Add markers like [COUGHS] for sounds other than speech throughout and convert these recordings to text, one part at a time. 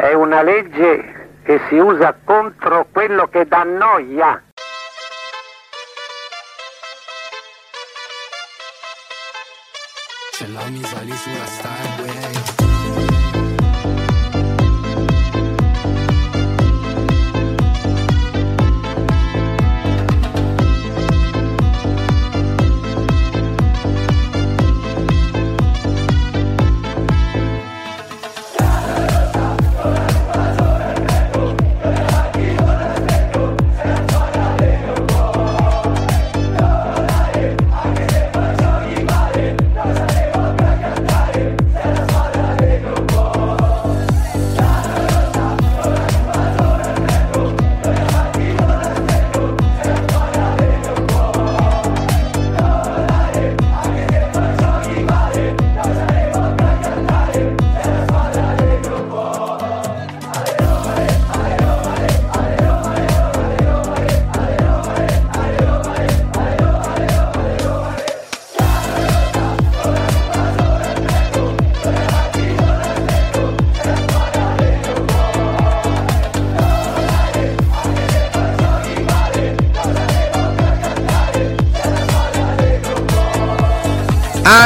è una legge che si usa contro quello che dà noia. Ce l'ho mi sali sulla Starway.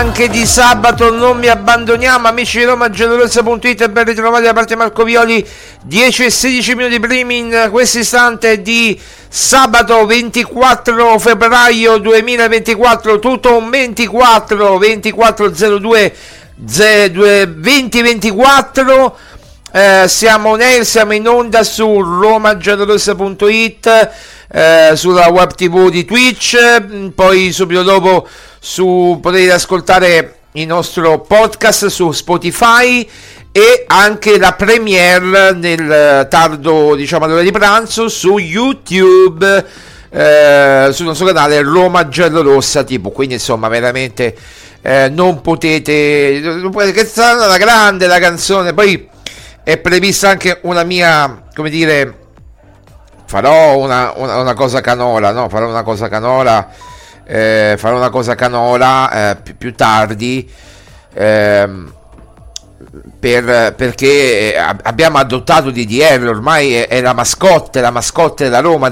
Anche di sabato non mi abbandoniamo, amici di Roma Generosa.it e ben ritrovati da parte Marco Violi. 10 e 16 minuti primi in questo istante di sabato 24 febbraio 2024, tutto un 24 2402 2024. Eh, siamo air, siamo in onda su romagiallorossa.it, eh, sulla web tv di Twitch, mm, poi subito dopo su, potete ascoltare il nostro podcast su Spotify e anche la premiere nel tardo diciamo all'ora di pranzo su YouTube eh, sul nostro canale Roma Giallorossa tipo quindi insomma veramente eh, non potete che sarà una grande la canzone. Poi è prevista anche una mia come dire farò una, una, una cosa canora no farò una cosa canora eh, farò una cosa canora eh, più, più tardi ehm per, perché abbiamo adottato DDR, ormai è, è la mascotte, la mascotte della Roma.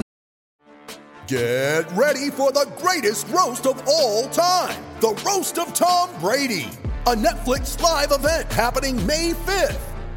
Get ready for the greatest roast of all time, the roast of Tom Brady, a Netflix live event happening May 5th.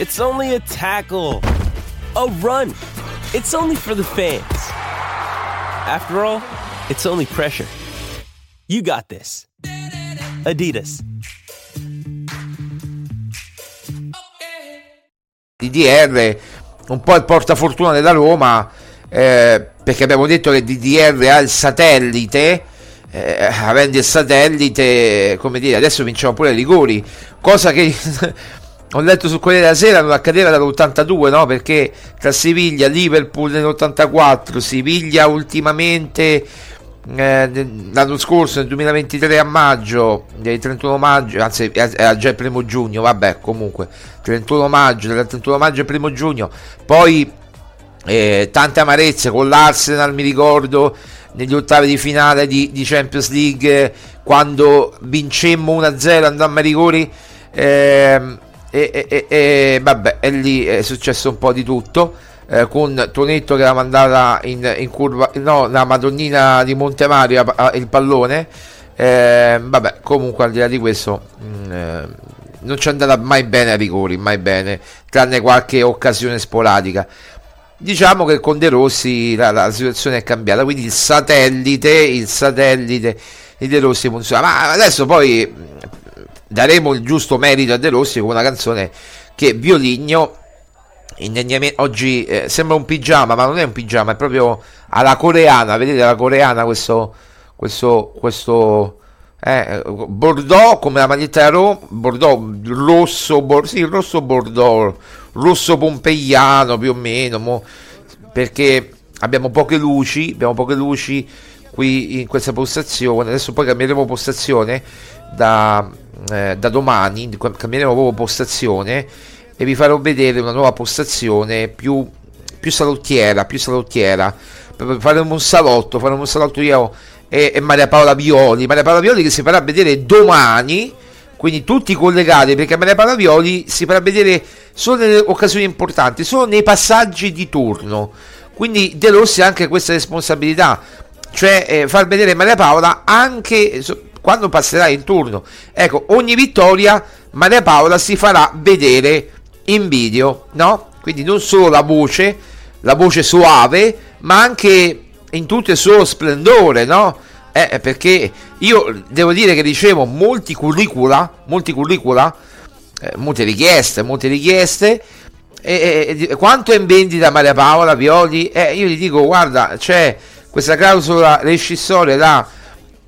It's only a tackle, a run. It's only for the fans. After all, it's only pressure. You got this. Adidas. DDR, un po' il portafortuna della Roma, eh, perché abbiamo detto che DDR ha il satellite. Eh, avendo il satellite, come dire, adesso vinciamo pure i rigori, cosa che ho letto su Corriere della Sera non accadeva dall'82 no? perché tra Siviglia Liverpool nell'84 Siviglia ultimamente eh, l'anno scorso nel 2023 a maggio il 31 maggio anzi era già il primo giugno vabbè comunque 31 maggio dal 31 maggio al primo giugno poi eh, tante amarezze con l'Arsenal mi ricordo negli ottavi di finale di, di Champions League quando vincemmo 1-0 andammo ai rigori eh, e, e, e, vabbè, e lì è successo un po' di tutto. Eh, con Tonetto che l'ha mandata in, in, curva, no, la Madonnina di Montemario a, a, il pallone. Eh, vabbè, comunque al di là di questo, mh, mm, eh, non ci andrà mai bene a rigori, mai bene, tranne qualche occasione sporadica. Diciamo che con De Rossi la, la situazione è cambiata, quindi il satellite, il satellite di De Rossi funziona. Ma adesso poi daremo il giusto merito a De Rossi con una canzone che Violigno oggi eh, sembra un pigiama ma non è un pigiama è proprio alla coreana. Vedete la coreana questo questo questo eh, Bordeaux come la maglietta da Roma Bordeaux rosso bor, sì, rosso Bordeaux rosso pompeiano più o meno mo, perché abbiamo poche luci abbiamo poche luci qui in questa postazione. Adesso poi cambieremo postazione da eh, da domani cambieremo proprio postazione e vi farò vedere una nuova postazione più, più salottiera, più salottiera. Faremo un salotto, faremo un salotto io e, e Maria Paola Violi. Maria Paola Violi che si farà vedere domani, quindi tutti collegati perché Maria Paola Violi si farà vedere solo nelle occasioni importanti, solo nei passaggi di turno. Quindi De Rossi ha anche questa responsabilità, cioè eh, far vedere Maria Paola anche quando passerà il turno. Ecco, ogni vittoria Maria Paola si farà vedere in video, no? Quindi non solo la voce, la voce suave, ma anche in tutto il suo splendore, no? Eh, perché io devo dire che ricevo molti curricula, molti curricula, eh, molte richieste, molte richieste. E, e, quanto è in vendita Maria Paola Violi? Eh, io gli dico, guarda, c'è questa clausola rescissoria da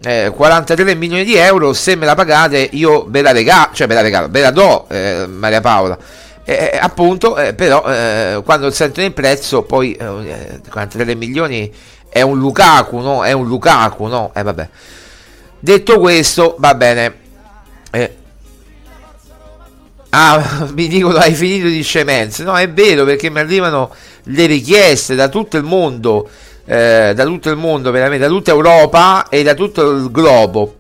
eh, 43 milioni di euro, se me la pagate io ve la regalo, cioè ve la regalo, ve la do eh, Maria Paola. Eh, appunto, eh, però eh, quando sentono il prezzo, poi 43 eh, milioni è un Lukaku, no? È un Lukaku, no? Eh vabbè. Detto questo, va bene. Ah, [LAUGHS] mi dicono hai finito di scemenze. No, è vero perché mi arrivano le richieste da tutto il mondo eh, da tutto il mondo, veramente, da tutta Europa e da tutto il globo.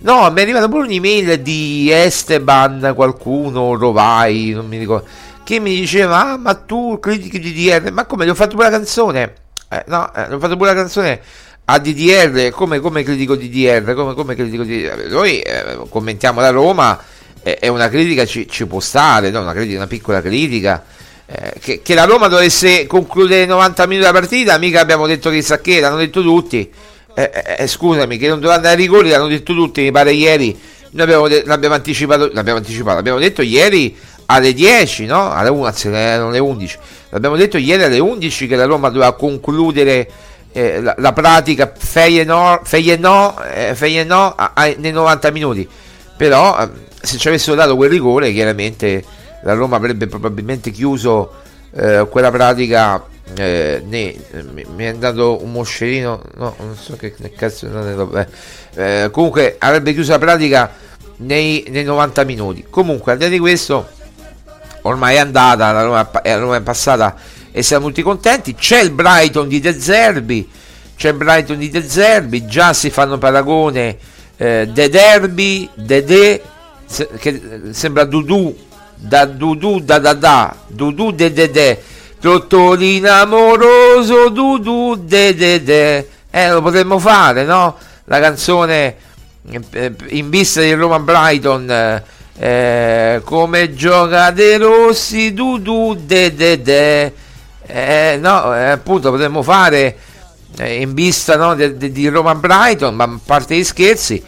No, mi è arrivata pure un'email di Esteban, qualcuno, Rovai, non mi ricordo, che mi diceva, ah, ma tu critichi DDR, ma come, gli ho fatto pure la canzone? Eh, no, eh, ho fatto pure la canzone a DDR, come, come critico DDR, come, come critico DDR. Noi eh, commentiamo la Roma è, è una critica ci, ci, può stare, no? una, critica, una piccola critica. Eh, che, che, la Roma dovesse concludere 90 minuti la partita, mica abbiamo detto che Sacchè, l'hanno detto tutti. Eh, eh, eh, scusami, che non doveva andare a rigori, l'hanno detto tutti, mi pare ieri. Noi abbiamo de- l'abbiamo, anticipato, l'abbiamo anticipato, l'abbiamo detto ieri alle 10, no? Alle 11, erano le 11. L'abbiamo detto ieri alle 11 che la Roma doveva concludere eh, la, la, pratica Feyenoord, Feyenoord, eh, Feyenoord a, a, nei 90 minuti. Però eh, se ci avessero dato quel rigore, chiaramente la Roma avrebbe probabilmente chiuso eh, quella pratica. Eh, ne, mi, è andato un moscerino, no, non so che, che cazzo. Non è, comunque avrebbe chiuso la pratica nei, nei 90 minuti. Comunque, al di là di questo ormai è andata, la Roma, la Roma è passata e siamo tutti contenti. C'è il Brighton di De Zerbi, c'è il Brighton di De Zerbi, già si fanno paragone eh, De Derby, De De, che sembra Dudu, da Dudu, da da da, Dudu De De De, Trottolino amoroso, Dudu De De De, eh lo potremmo fare, no? La canzone eh, in vista di Roma Brighton eh, come gioca De Rossi du du de de de. Eh, no eh, appunto potremmo fare eh, in vista no, di Roma Brighton ma a parte gli scherzi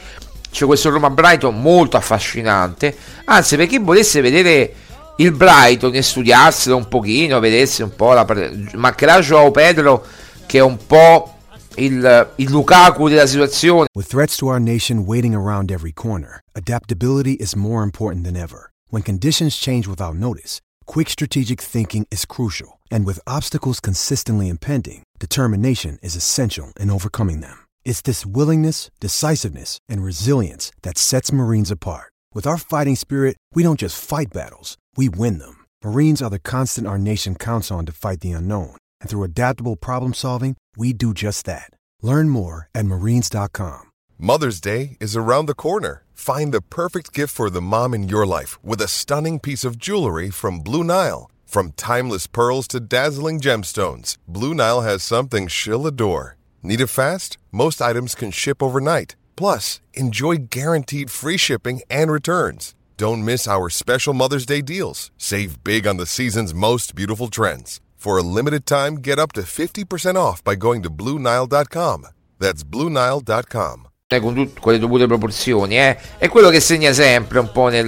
c'è questo Roma Brighton molto affascinante anzi per chi volesse vedere il Brighton e studiarselo un pochino vedersi un po' la mancherà Joao Pedro che è un po' il, il Lukaku della situazione. With threats to our nation waiting around every corner, adaptability is more important than ever. When conditions change without notice, quick strategic thinking is crucial. And with obstacles consistently impending, determination is essential in overcoming them. It's this willingness, decisiveness, and resilience that sets Marines apart. With our fighting spirit, we don't just fight battles, we win them. Marines are the constant our nation counts on to fight the unknown. And through adaptable problem solving, we do just that. Learn more at marines.com. Mother's Day is around the corner. Find the perfect gift for the mom in your life with a stunning piece of jewelry from Blue Nile. From timeless pearls to dazzling gemstones, Blue Nile has something she'll adore. Need it fast? Most items can ship overnight. Plus, enjoy guaranteed free shipping and returns. Don't miss our special Mother's Day deals. Save big on the season's most beautiful trends. For a limited time, get up to 50% off by going to BlueNile.com. That's BlueNile.com. Con, tut- con le dovute proporzioni, eh? È quello che segna sempre un po' nel.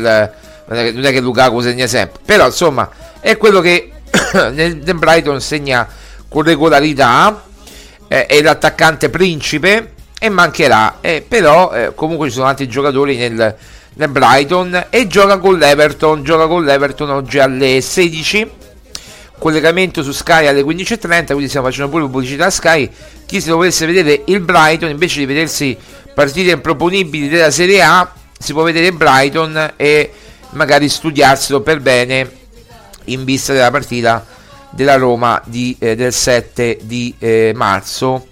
Non è, che, Lukaku segna sempre, però insomma, è quello che [COUGHS] nel Brighton segna con regolarità. Eh, è l'attaccante principe e mancherà. Eh, però, eh, comunque, ci sono altri giocatori nel, nel Brighton e gioca con l'Everton. Gioca con l'Everton oggi alle 16 collegamento su Sky alle 15.30 quindi stiamo facendo pure pubblicità a Sky chi se volesse vedere il Brighton invece di vedersi partite improponibili della Serie A si può vedere Brighton e magari studiarselo per bene in vista della partita della Roma di, eh, del 7 di eh, marzo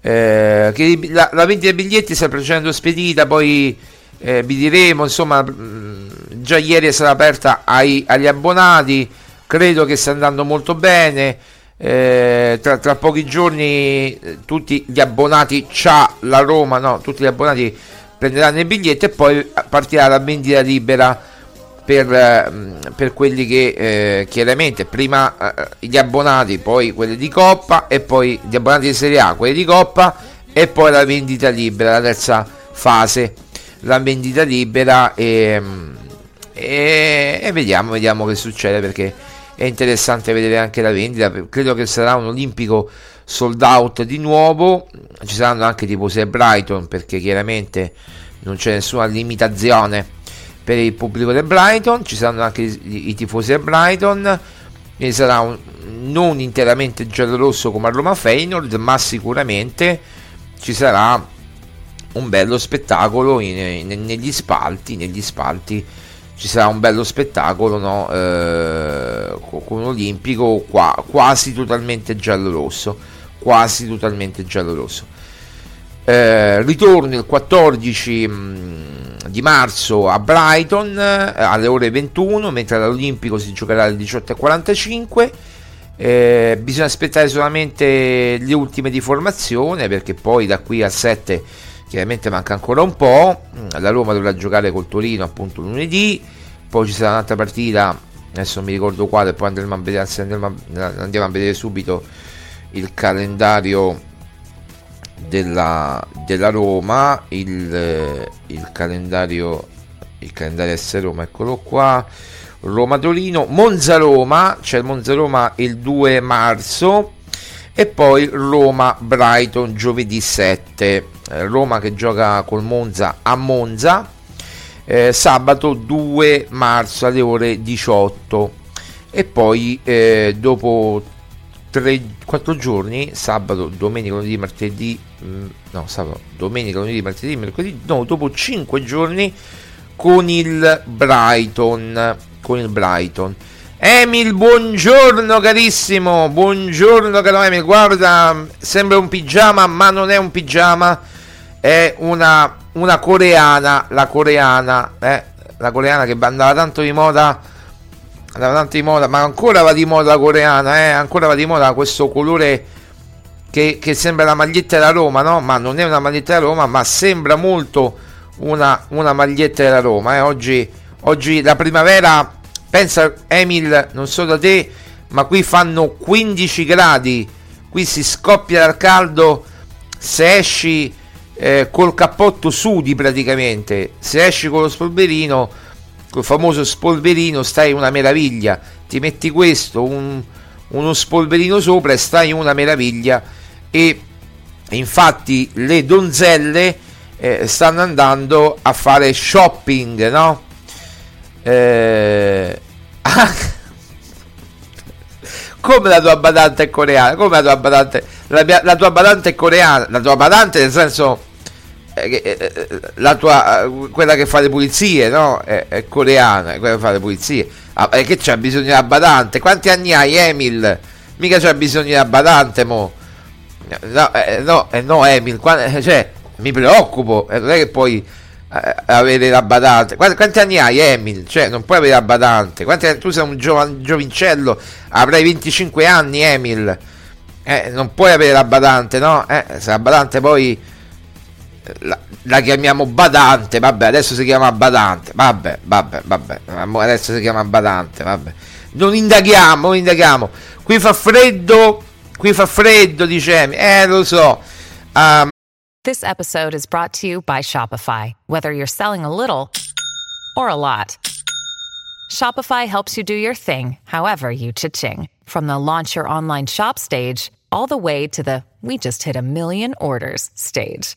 eh, che la, la vendita dei biglietti sta facendo spedita poi eh, vi diremo insomma mh, già ieri è stata aperta ai, agli abbonati credo che stia andando molto bene. Eh, tra, tra, pochi giorni eh, tutti gli abbonati c'ha la Roma, no? tutti gli abbonati prenderanno il biglietto e poi partirà la vendita libera per, eh, per quelli che eh, chiaramente prima eh, gli abbonati, poi quelli di Coppa e poi gli abbonati di Serie A, quelli di Coppa e poi la vendita libera, la terza fase, la vendita libera e, e, e vediamo, vediamo che succede perché è interessante vedere anche la vendita. Credo che sarà un olimpico sold out di nuovo. Ci saranno anche tifosi a Brighton perché chiaramente non c'è nessuna limitazione per il pubblico del Brighton ci saranno anche i, i tifosi a Brighton e sarà un, non interamente giallo-rosso come a Roma Feyenoord ma sicuramente ci sarà un bello spettacolo in, in, negli spalti negli spalti ci sarà un bello spettacolo no? eh, con un olimpico qua, quasi totalmente giallo-rosso quasi totalmente giallo-rosso eh, ritorno il 14 mh, mm, di marzo a Brighton eh, alle ore 21 mentre all'Olimpico si giocherà alle 18.45 eh, bisogna aspettare solamente le ultime di formazione perché poi da qui al 7 chiaramente manca ancora un po', la Roma dovrà giocare col Torino appunto lunedì, poi ci sarà un'altra partita, adesso non mi ricordo quale, poi andremo a vedere, andiamo a vedere subito il calendario della, della Roma, il, il calendario il calendario S Roma, eccolo qua. Roma Torino, Monza Roma, c'è il Monza Roma il 2 marzo e poi Roma Brighton giovedì 7. Eh, Roma che gioca col Monza a Monza eh, sabato 2 marzo alle ore 18 e poi eh, dopo 3, 4 giorni sabato, domenica, lunedì, martedì mh, mm, no sabato, domenica, lunedì, martedì, mercoledì no, dopo 5 giorni con il Brighton con il Brighton. Emil, buongiorno carissimo, buongiorno caro Emil, guarda, sembra un pigiama ma non è un pigiama, è una, una coreana, la coreana, eh, la coreana che andava tanto di moda, andava tanto di moda, ma ancora va di moda coreana, eh, ancora va di moda questo colore che, che sembra la maglietta della Roma, no? Ma non è una maglietta della Roma, ma sembra molto una, una maglietta della Roma, eh, oggi, oggi la primavera Pensa Emil, non so da te, ma qui fanno 15 gradi, qui si scoppia dal caldo se esci eh, col cappotto sudi praticamente, se esci con lo spolverino, col famoso spolverino stai una meraviglia, ti metti questo, un, uno spolverino sopra e stai una meraviglia e infatti le donzelle eh, stanno andando a fare shopping, no? Eh, [LAUGHS] come la tua badante è coreana? Come la tua badante? La, mia, la tua badante è coreana? La tua badante nel senso... Eh, eh, eh la tua, quella che fa le pulizie, no? È, è coreana, è quella che fa le pulizie. Ah, che c'ha bisogno della badante? Quanti anni hai, Emil? Mica c'ha bisogno della badante, mo. No, eh, no, eh, no Emil, quando, cioè, mi preoccupo. non è che eh, avere la badante. Quanti, quanti, anni hai, Emil? Cioè, non puoi avere la badante. Quanti, tu sei un giovan, giovincello, avrai 25 anni, Emil. Non puoi avere la badante, no? Se la badante poi la, la, chiamiamo badante, vabbè, adesso si chiama badante, vabbè, vabbè, vabbè, adesso si chiama badante, vabbè. Non indaghiamo, non indaghiamo. Qui fa freddo, qui fa freddo, dice Emil. Eh, lo so. Um, This episode is brought to you by Shopify. Whether you're selling a little or a lot, Shopify helps you do your thing, however you cha-ching. From the launch your online shop stage, all the way to the we just hit a million orders stage.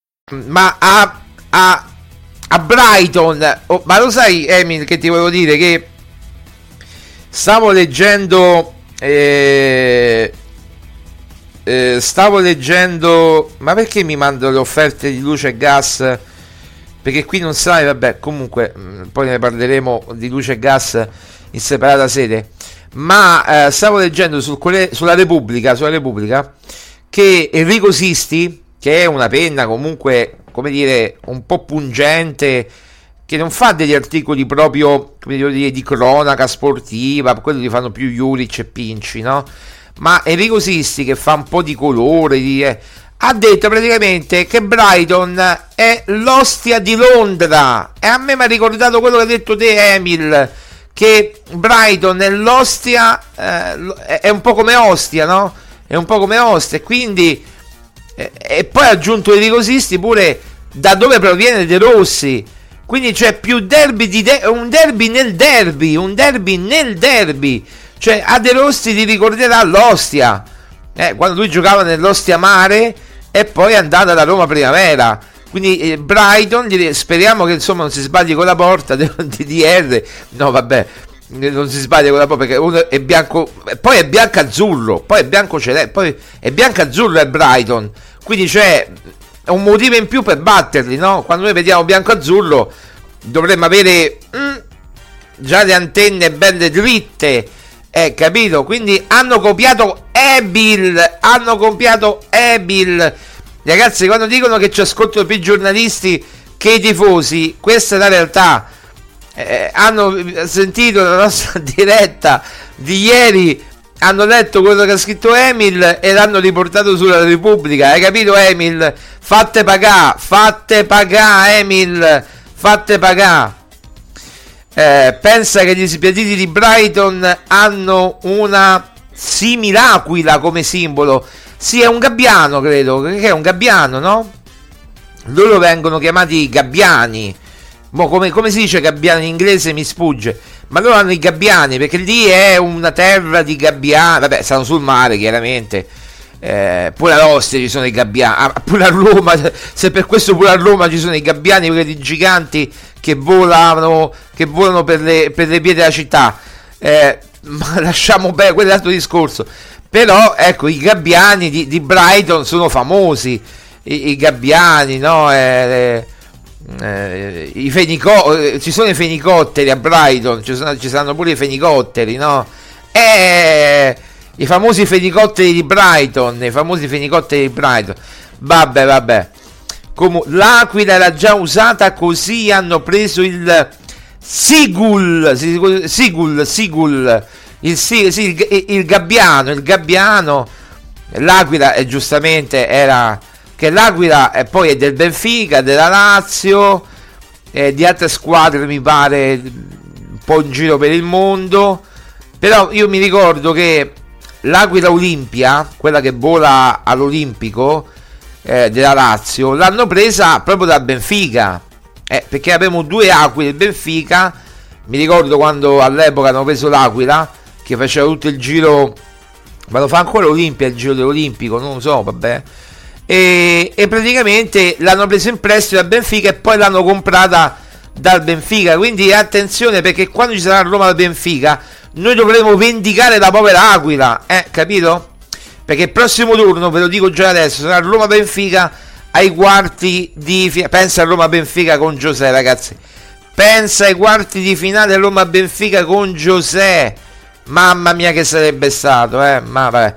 Ma a, a, a Brighton, oh, ma lo sai Emil che ti volevo dire che stavo leggendo eh, eh, stavo leggendo ma perché mi mando le offerte di luce e gas? Perché qui non sai vabbè comunque mm, poi ne parleremo di luce e gas in separata sede. Ma eh, stavo leggendo sul, sulla Repubblica sulla Repubblica che Enrico Sisti che è una penna comunque, come dire, un po' pungente, che non fa degli articoli proprio, come dire, di cronaca sportiva, quello li fanno più Juric e Pinci, no? Ma Enrico Sisti, che fa un po' di colore, di, eh, ha detto praticamente che Brighton è l'ostia di Londra. E a me mi ha ricordato quello che ha detto te, Emil, che Brighton è l'ostia, eh, è un po' come Ostia, no? È un po' come Ostia, quindi e, poi ha aggiunto Enrico Sisti pure da dove proviene De Rossi. Quindi c'è più derby di de- un derby nel derby, un derby nel derby. Cioè a De Rossi ti ricorderà l'Ostia. Eh, quando lui giocava nell'Ostia Mare e poi è andata da Roma Primavera. Quindi eh, Brighton, speriamo che insomma non si sbagli con la porta [LAUGHS] di DDR. No, vabbè, non si sbaglia con la porta perché uno è bianco, poi è bianco-azzurro, poi è bianco celeste, poi è bianco-azzurro e Brighton. Quindi c'è un motivo in più per batterli, no? Quando noi vediamo bianco-azzurro dovremmo avere mm, già le antenne belle dritte. Eh, capito? Quindi hanno copiato Ebil. Hanno copiato Ebil Ragazzi, quando dicono che ci ascoltano più giornalisti che i tifosi, questa è la realtà. Eh, hanno sentito la nostra [LAUGHS] diretta di ieri, hanno letto quello che ha scritto Emil e l'hanno riportato sulla Repubblica. Hai capito, Emil? Fatte pagare, fatte pagare, Emil, fatte pagare. Eh, pensa che gli spiaditi di Brighton hanno una simil'aquila come simbolo sì, è un gabbiano, credo. Che è un gabbiano, no? Loro vengono chiamati gabbiani. Mo come, come, si dice gabbiano in inglese mi sfugge. Ma loro hanno i gabbiani perché lì è una terra di gabbiani. Vabbè, stanno sul mare, chiaramente. Eh, pure a Ostia ci sono i gabbiani. Ah, pure a Roma, [LAUGHS] se per questo pure a Roma ci sono i gabbiani, quelli giganti che volano, che volano per, le, per le vie della città. Eh, [LAUGHS] ma lasciamo bene, quello è l'altro discorso. Però ecco, i gabbiani di, di Brighton sono famosi, i, i gabbiani, no? Eh, eh, i fenico- eh, ci sono i fenicotteri a Brighton, ci, sono, ci saranno pure i fenicotteri, no? Eh, i famosi fenicotteri di Brighton, i famosi fenicotteri di Brighton. Vabbè, vabbè. Come, l'aquila era già usata così hanno preso il Sigul, Sigul, Sigul il, sì, sì, il, il, gabbiano, il gabbiano, l'Aquila e giustamente era che l'Aquila e poi è del Benfica, della Lazio, e di altre squadre mi pare un po' in giro per il mondo, però io mi ricordo che l'Aquila Olimpia, quella che vola all'Olimpico eh, della Lazio, l'hanno presa proprio dal Benfica, eh, perché avevamo due Aquile Benfica, mi ricordo quando all'epoca hanno preso l'Aquila, che faceva tutto il giro ma lo fa ancora Olimpia il giro dell'Olimpico non lo so vabbè e, e praticamente l'hanno preso in prestito da Benfica e poi l'hanno comprata dal Benfica quindi attenzione perché quando ci sarà Roma da Benfica noi dovremo vendicare la povera Aquila eh capito? perché il prossimo turno ve lo dico già adesso sarà Roma Benfica ai quarti di finale pensa a Roma Benfica con Giuseppe ragazzi pensa ai quarti di finale Roma Benfica con Giuseppe Mamma mia che sarebbe stato, eh. Ma vabbè.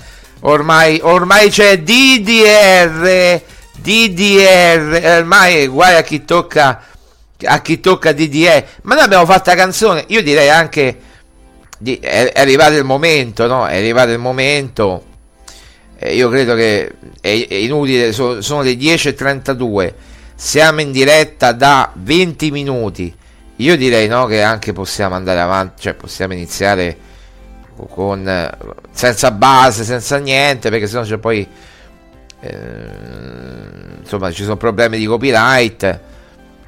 Ormai, ormai c'è DDR. DDR. Ormai guai a chi tocca. A chi tocca DDR. Ma noi abbiamo fatto la canzone. Io direi anche. Di, è, è, arrivato il momento, no? È arrivato il momento. Eh, io credo che è, è inutile. So, sono le 10.32. Siamo in diretta da 20 minuti. Io direi no, che anche possiamo andare avanti, cioè possiamo iniziare con, senza base, senza niente, perché sennò c'è poi eh, insomma ci sono problemi di copyright.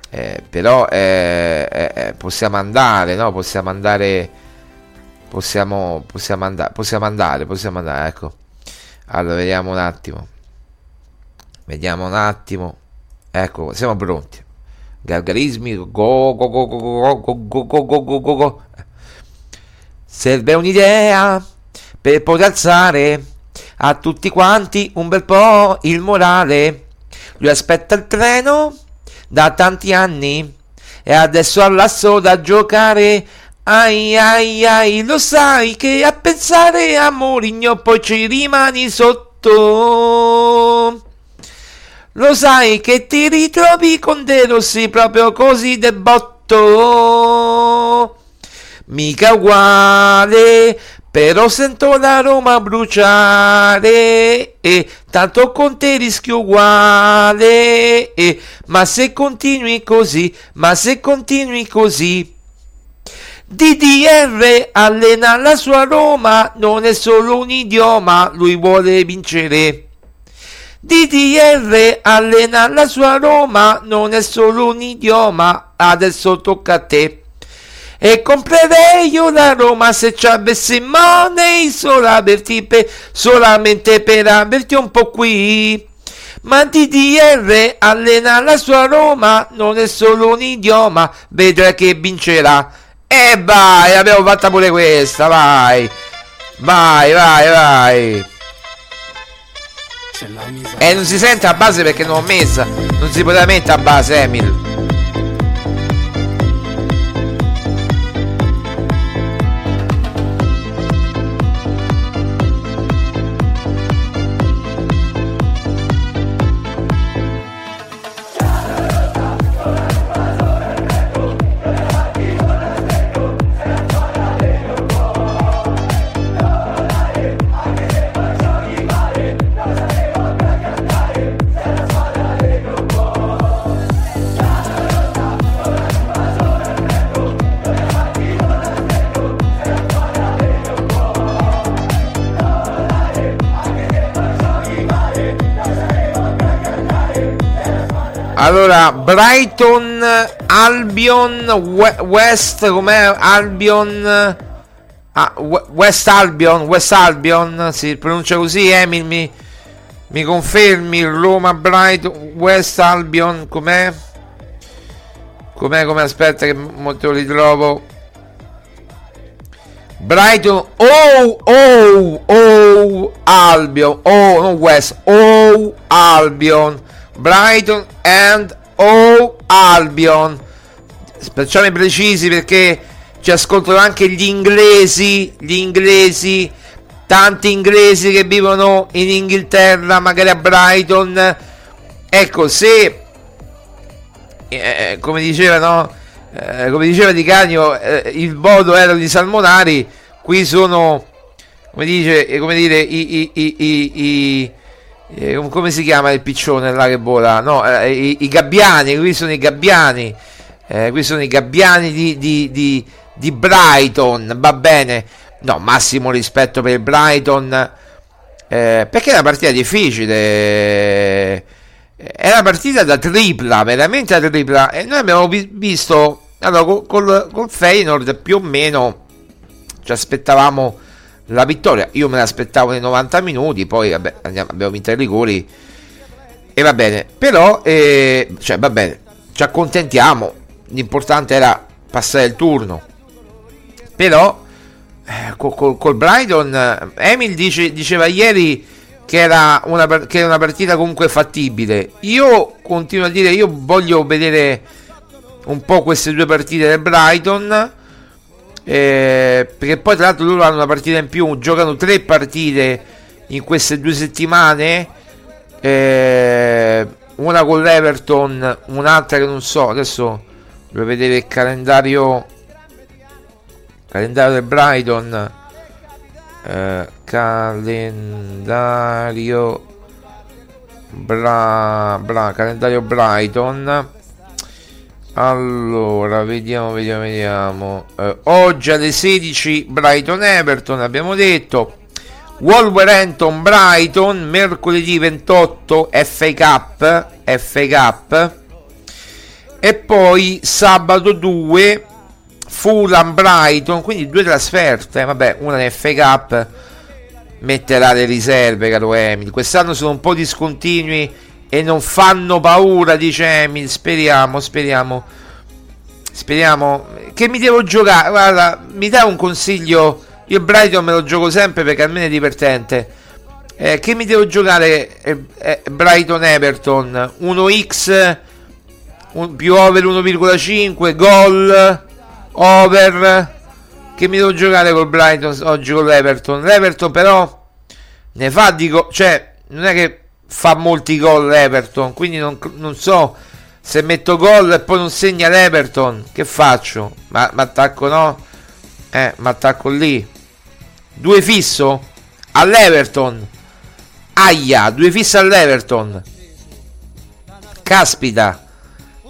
Eh, però eh, eh, eh possiamo andare, no? Possiamo andare, possiamo, possiamo andare, possiamo andare, possiamo andare, ecco. Allora, vediamo un attimo. Vediamo un attimo. Ecco, siamo pronti. Gargarismi, go go go go go go go go go go go. Serve un'idea per poter alzare a tutti quanti un bel po' il morale. Lui aspetta il treno da tanti anni e adesso ha l'asso da giocare. Ai ai ai, lo sai che a pensare a Mourinho poi ci rimani sotto. Lo sai che ti ritrovi con De Rossi proprio così de botto mica uguale, però sento la Roma bruciare e tanto con te rischio uguale, e, ma se continui così, ma se continui così. DDR allena la sua Roma, non è solo un idioma, lui vuole vincere. DDR allena la sua Roma, non è solo un idioma, adesso tocca a te. E comprerei io la Roma se ci avessi money solo averti per, solamente per averti un po' qui. Ma DDR allena la sua Roma, non è solo un idioma, vedrai che vincerà. E vai, abbiamo fatta pure questa, vai. Vai, vai, vai. E eh, non si sente a base perché non ho messa. Non si poteva mettere a base, Emil. Allora, Brighton, Albion, West, com'è? Albion, ah, West Albion, West Albion, si pronuncia così, Emil, mi, mi confermi, Roma, Brighton, West Albion, com'è? Com'è, com'è? Aspetta che molto lo ritrovo. Brighton, oh, oh, oh, Albion, oh, non West, oh, Albion. Brighton and O Albion. Facciamo precisi perché ci ascoltano anche gli inglesi, gli inglesi, tanti inglesi che vivono in Inghilterra, magari a Brighton. Ecco, se eh, come diceva, no? Eh, come diceva Di Canio, eh, il voto era di Salmonari, qui sono come dice, come dire, i, i, i, i eh, come si chiama il piccione là che vola? No, eh, i, i, gabbiani, qui sono i gabbiani, eh, qui sono i gabbiani di, di, di, di, Brighton, va bene, no, massimo rispetto per il Brighton, eh, perché è una partita difficile, è una partita da tripla, veramente da tripla, e noi abbiamo visto, allora, col, col, Feyenoord più o meno ci aspettavamo la vittoria. Io me l'aspettavo nei 90 minuti, poi vabbè, andiamo, abbiamo vinto i rigori e va bene. Però, eh, cioè, va bene, ci accontentiamo. L'importante era passare il turno. Però, eh, col, col, col, Brighton, Emil dice, diceva ieri che era, una, che era una partita comunque fattibile. Io continuo a dire, io voglio vedere un po' queste due partite del Brighton eh, perché poi tra l'altro loro hanno una partita in più, giocano tre partite in queste due settimane, eh, una con l'Everton, un'altra che non so, adesso devo vedere il calendario, calendario del Brighton, eh, calendario, bra, bra, calendario Brighton allora, vediamo, vediamo, vediamo. Eh, oggi alle 16 Brighton Everton, abbiamo detto. Wolverhampton Brighton, mercoledì 28 FA Cup, FA Cup. E poi sabato 2 Fulham Brighton, quindi due trasferte, vabbè, una in FA Cup metterà le riserve, caro Emil. Quest'anno sono un po' discontinui e non fanno paura, dice Emil. Speriamo, speriamo. Speriamo. Che mi devo giocare? Guarda, mi dai un consiglio? Io Brighton me lo gioco sempre perché almeno è divertente. Eh, che mi devo giocare? Eh, eh, Brighton Everton 1x un, più over 1,5 gol over. Che mi devo giocare col Brighton oggi con l'Everton? L'Everton però ne fa di. Cioè, non è che fa molti gol l'Everton, quindi non, non, so se metto gol e poi non segna l'Everton, che faccio? Ma, attacco no? Eh, ma attacco lì. Due fisso all'Everton. Aia, due fisso all'Everton. Caspita.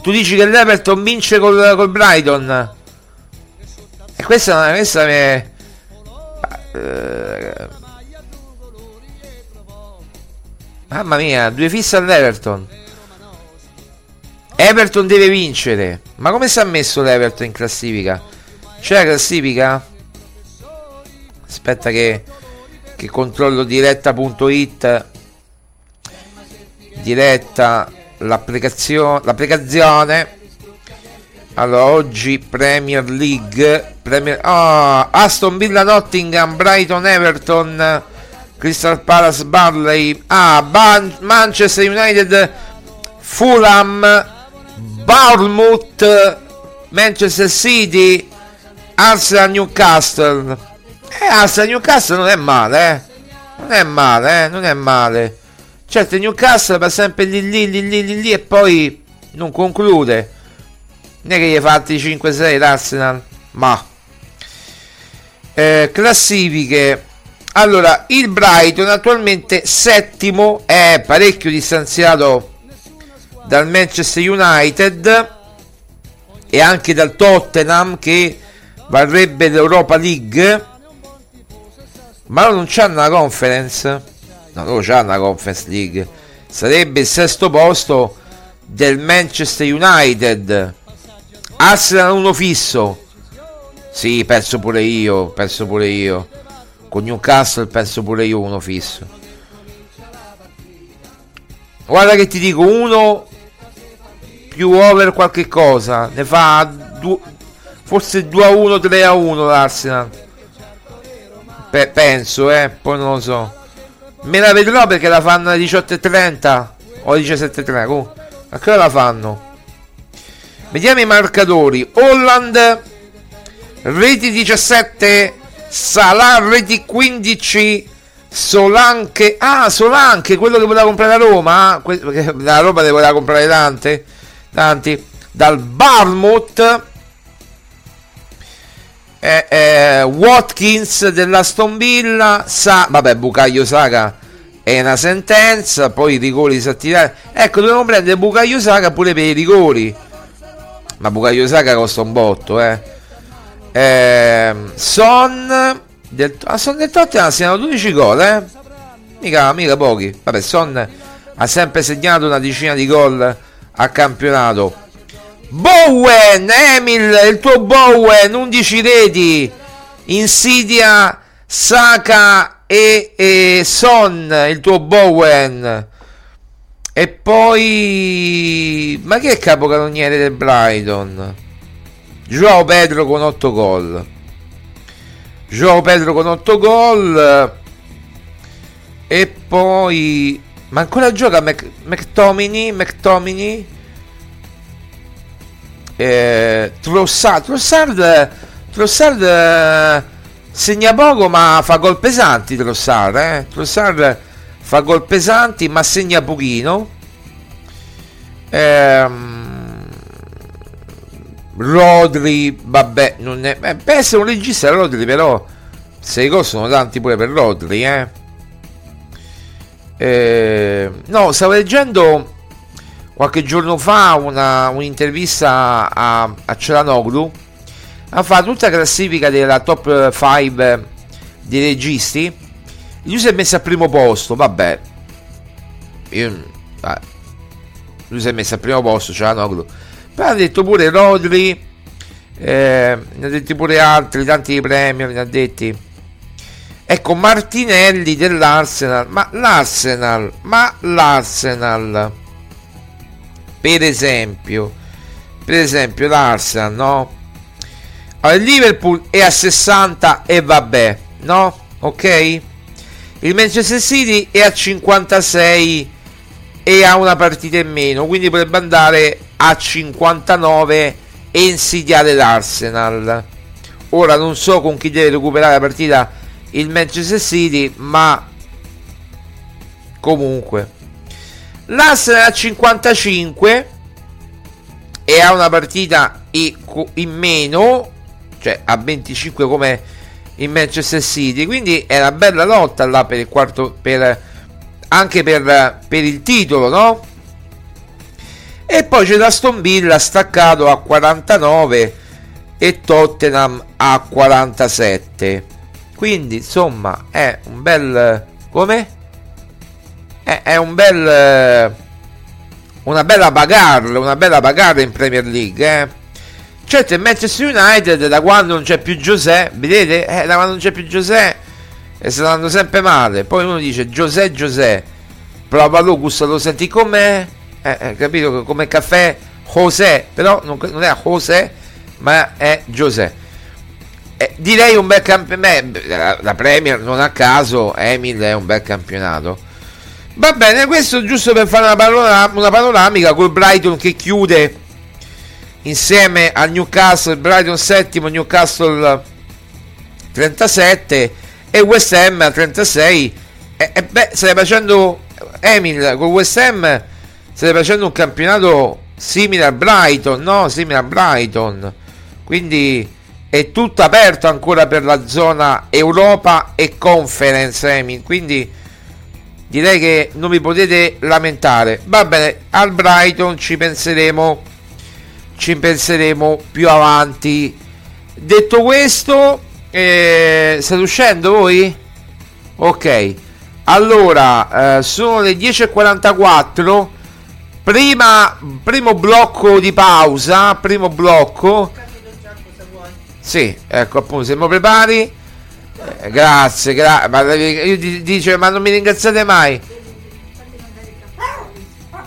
Tu dici che l'Everton vince col, col Brighton? E questa, questa. È, eh, Mamma mia, due fisse all'Everton. Everton deve vincere. Ma come si è messo l'Everton in classifica? C'è la classifica? Aspetta che, che controllo diretta.it diretta l'applicazione, l'applicazione allora oggi Premier League Premier, oh, Aston Villa Nottingham Brighton Everton Crystal Palace Barley ah, Ban- Manchester United Fulham Bournemouth Manchester City Arsenal Newcastle eh, Arsenal Newcastle non è male eh. non è male eh. non è male certo Newcastle va sempre lì lì lì lì lì, lì e poi non conclude non è che gli hai fatti 5-6 l'Arsenal ma eh, classifiche allora il Brighton attualmente settimo è parecchio distanziato dal Manchester United e anche dal Tottenham che varrebbe l'Europa League ma non c'hanno la conference. No loro c'hanno la conference league. Sarebbe il sesto posto del Manchester United. Arsenal uno fisso. Sì perso pure io perso pure io con Newcastle perso pure io uno fisso. Guarda che ti dico uno più over qualche cosa ne fa due, forse 2 a 1 3 a 1 l'Arsenal. Pe- penso eh poi non lo so. Me la vedrò perché la fanno alle 18.30 o alle 17.30 a che la fanno? Vediamo i marcatori. Holland reti 17 Salah reti 15 Solanche ah Solanche quello che voleva comprare la Roma que- la Roma ne voleva comprare tante tanti. Dal Barmouth eh, eh, Watkins dell'Aston Villa sa vabbè Bucaglio Saga è una sentenza poi i rigori disattivati ecco dobbiamo prendere Bucaglio Saga pure per i rigori. Ma Bucaglio Saga costa un botto eh, eh Son del, a Son del Tottenham siano 12 gol eh mica, mica pochi vabbè Son ha sempre segnato una decina di gol a campionato Bowen, Emil, il tuo Bowen, 11 reti, Insidia, Saka e, e Son, il tuo Bowen. E poi... Ma che è capocannoniere del Brighton? Joao Pedro con 8 gol. Joao Pedro con 8 gol. E poi... Ma ancora gioca Mc, McTomini? McTomini? eh, Trossard, Trossard, Trossard eh, segna poco ma fa gol pesanti Trossard, eh? Trossard fa gol pesanti ma segna pochino ehm, Rodri vabbè non è eh, può essere un regista Rodri però 6 gol sono tanti pure per Rodri eh? Eh, no stavo leggendo qualche giorno fa una, un'intervista a, a Celanoglu. Ha fatto tutta la classifica della top 5 dei registi. Lui si è messo al primo posto vabbè. Io, eh, lui si è messo al primo posto Celanoglu poi ha detto pure Rodri eh, ne ha detti pure altri tanti premi ne ha detti. Ecco Martinelli dell'Arsenal ma l'Arsenal ma l'Arsenal per esempio per esempio l'Arsenal no? Allora, il Liverpool è a 60 e vabbè no? Ok? Il Manchester City è a 56 e ha una partita in meno quindi potrebbe andare a 59 e insidiare l'Arsenal ora non so con chi deve recuperare la partita il Manchester City ma comunque L'Arsenal a 55 e ha una partita in meno, cioè a 25 come in Manchester City. Quindi è una bella lotta là per il quarto, per, anche per, per il titolo, no? E poi c'è l'Aston Villa staccato a 49 e Tottenham a 47. Quindi insomma è un bel. Come? è, è un bel eh, una bella bagarre una bella bagarre in Premier League eh. certo il Manchester United da quando non c'è più Giuseppe vedete eh, da quando non c'è più Giuseppe e sta andando sempre male poi uno dice Giuseppe Giuseppe Prova Lucas, lo senti come? Eh, eh, capito? Come caffè José, però non, non è José, ma è Giuseppe. Eh, direi un bel campionato. La, la Premier non a caso, Emil è un bel campionato. Va bene, questo giusto per fare una, panoram- una panoramica col Brighton che chiude insieme al Newcastle, Brighton settimo, Newcastle 37 e West Ham a 36. E, e beh, stai facendo Emil con West Ham, stai facendo un campionato simile al Brighton, no? Simile al Brighton. Quindi è tutto aperto ancora per la zona Europa e Conference Emil. Quindi direi che non vi potete lamentare. Va bene, al Brighton ci penseremo. Ci penseremo più avanti. Detto questo, eh, state uscendo voi? Ok. Allora, eh, sono le 10.44. Prima, primo blocco di pausa. Primo blocco. Sì, ecco appunto, siamo prepari. Eh, grazie, grazie. Ma dice, ma non mi ringraziate mai.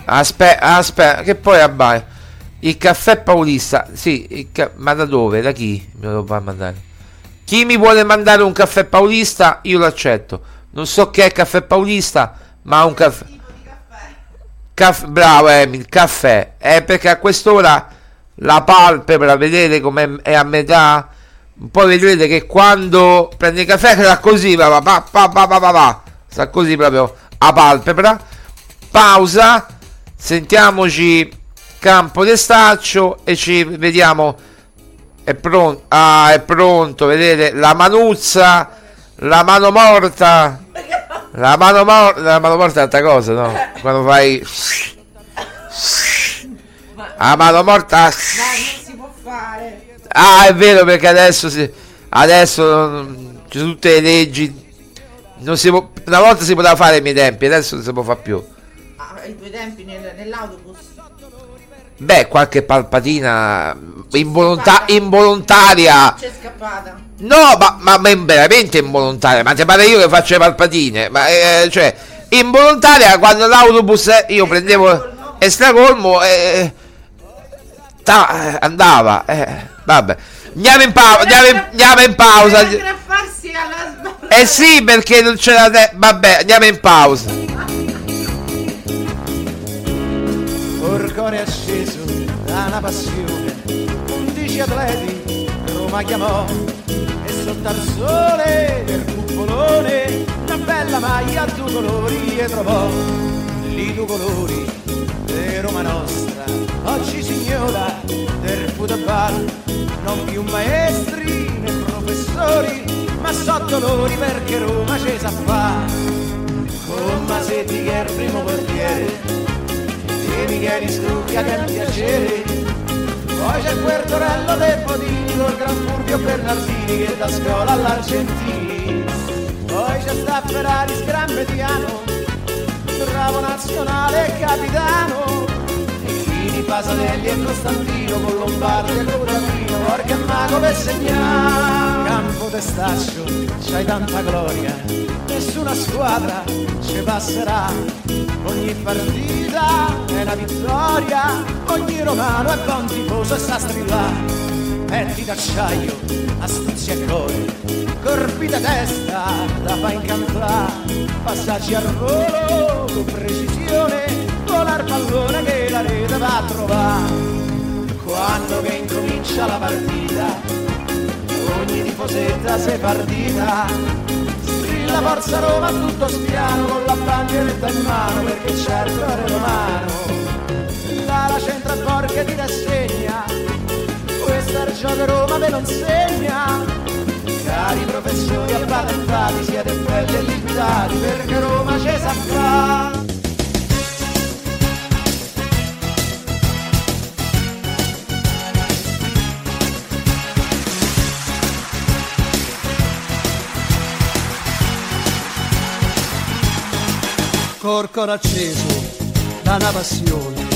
Aspetta, aspetta, che poi abbaia. Il caffè paulista, sì, ca- ma da dove? Da chi me lo va mandare? Chi mi vuole mandare un caffè paulista, io lo accetto. Non so che è caffè paulista, ma un caffè. Caff- bravo Emil, caffè. È perché a quest'ora la palpebra, vedete come è a metà? Poi vedrete che quando prende il caffè sta così, va, va, va, va, va, va, va. sta così proprio a palpebra. Pausa, sentiamoci campo di staccio e ci vediamo. È pronto, ah, è pronto, vedete la manuzza, la mano morta. La mano morta, la mano morta è altra cosa, no? Quando fai la mano morta. si può fare. Ah, è vero perché adesso si, adesso ci sono tutte le leggi. Non si può, una volta si poteva fare ai miei tempi, adesso non si può fare più. Ah, ai due tempi nel- nell'autobus. Beh, qualche palpatina involonta- involontaria. C'è scappata. No, ma, ma, ma veramente involontaria. Ma ti pare io che faccio le palpatine? Ma eh, cioè, involontaria quando l'autobus eh, io prendevo estracolmo e ta- eh, andava. Eh, vabbè. Andiamo in, pausa andiamo in, andiamo in pausa. Eh sì, perché non c'era te- Vabbè, andiamo in pausa. Orcore acceso da una passione, undici atleti Roma chiamò sotto al sole del cupolone una bella maglia a due colori e trovò lì due colori di Roma nostra, oggi signora del football, non più maestri né professori, ma so dolori perché Roma ci sa fa. Con Masetti che è il primo portiere e Micheli Scrucchia che è un piacere poi c'è Quertorello del Podini col Gran Furbio Bernardini che da scuola all'Argentini. Poi c'è sta Ferrari Scrammetiano bravo nazionale capitano. Chini, Pasanelli e Costantino con Lombardi e Curatino Orca e Mago per segnare campo testaccio c'hai tanta gloria nessuna squadra ci passerà. Ogni partita è una vittoria ogni romano è buon tifoso e sa strillare. Petti d'acciaio, astuzia e core, corpi da testa da fa incantare, passaggi al volo con precisione, vola il pallone che la rete va a trovare. Quando che incomincia la partita, ogni tifosetta è partita, strilla forza Roma tutto spiano con la bandieretta in mano perché c'è il cuore romano. Dalla centra porca ti rassegna. Questa regione Roma ve lo insegna cari professori appalentati siete belli e liquidati perché Roma ci sa fa corcoro acceso da una passione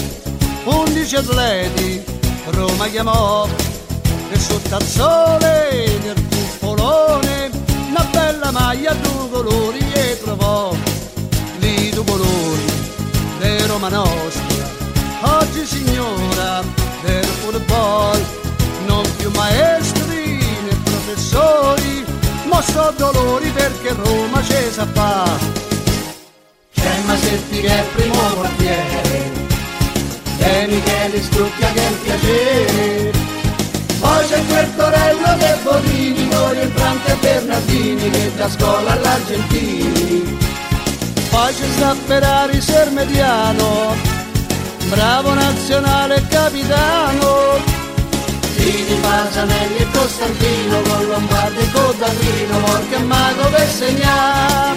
undici atleti Roma chiamò e sotto al sole nel cupolone una bella maglia a due colori e trovò lì due colori Roma nostra, oggi signora del football, non più maestri né professori, ma so dolori perché Roma c'è sa fa. Strucchia che è il piacere, poi c'è quel Torello De Bonini, con il Franco e Bernardini che da scuola all'Argentini. Poi c'è sta Ferrari Sermediano, bravo nazionale capitano. Fini Pasanelli e Costantino, con Lombardi e Codallino, Morca e Mago per segnare.